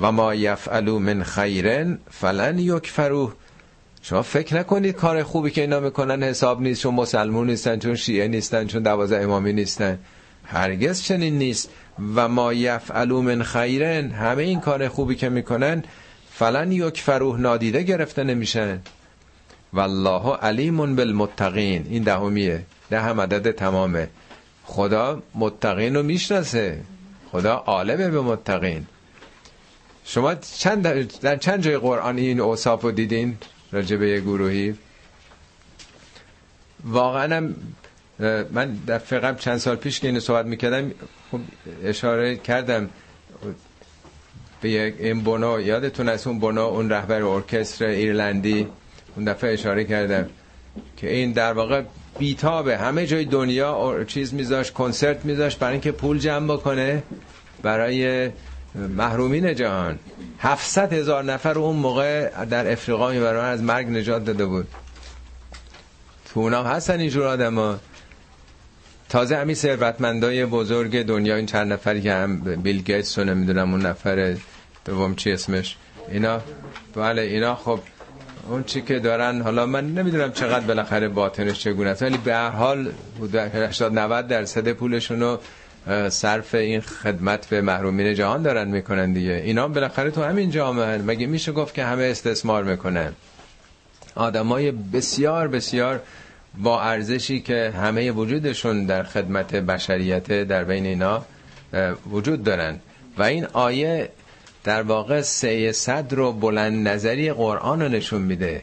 و ما یفعلو من خیرن فلن یکفروه. شما فکر نکنید کار خوبی که اینا می‌کنن حساب نیست چون مسلمون نیستن چون شیعه نیستن چون دوازه امامی نیستن. هرگز چنین نیست. و ما یفعلو من خیرن همه این کار خوبی که می‌کنن فلن یکفروه نادیده گرفته نمیشن. والله علیم بالمتقین. این دهمیه. ده هم عدد تمامه. خدا متقین رو می‌شناسه. خدا عالمه به متقین. شما چند در چند جای قرآن این اوصاف رو دیدین؟ راجع یه گروهی؟ واقعا من در فقط چند سال پیش که اینو صحبت می‌کردم خب اشاره کردم به این بونا یادتون از اون اون رهبر ارکستر ایرلندی؟ اون دفعه اشاره کردم که این در واقع بیتابه. همه جای دنیا چیز میذاش کنسرت میذاش برای اینکه پول جمع بکنه برای محرومین جهان. 700 هزار نفر اون موقع در افریقا می‌برن از مرگ نجات داده بود. تو اونام هستن اینجور آدم ها تازه همین ثروتمندای بزرگ دنیا این چند نفری که هم بیل گیتس رو نمی‌دونم اون نفر دوم چی اسمش اینا بله اینا خب اون چی که دارن حالا من نمی‌دونم چقدر بالاخره باطنش چگونه ولی به هر حال 80 90 درصد پولشون رو صرف این خدمت به محرومین جهان دارن می‌کنن دیگه. اینا بالاخره تو همین جامعه مگه میشه گفت که همه استثمار می‌کنن؟ آدمای بسیار بسیار با ارزشی که همه وجودشون در خدمت بشریت در بین اینا وجود دارن. و این آیه در واقع سه صد رو بلند نظری قرآن رو نشون میده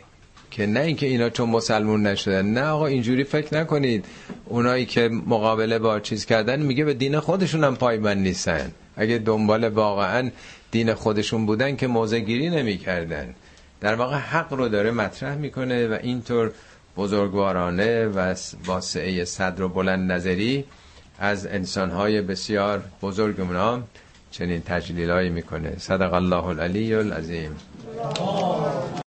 که نه اینکه اینا چون مسلمون نشدن. نه آقا اینجوری فکر نکنید. اونایی که مقابله با چیز کردن میگه به دین خودشون هم پایبند نیستن. اگه دنبال واقعا دین خودشون بودن که موضع گیری نمی‌کردن. در واقع حق رو داره مطرح می‌کنه و اینطور بزرگوارانه و واسعه صدر و بلند نظری از انسانهای بسیار بزرگ چنین تجلیلایی می‌کنه. صدق الله العلی العظیم.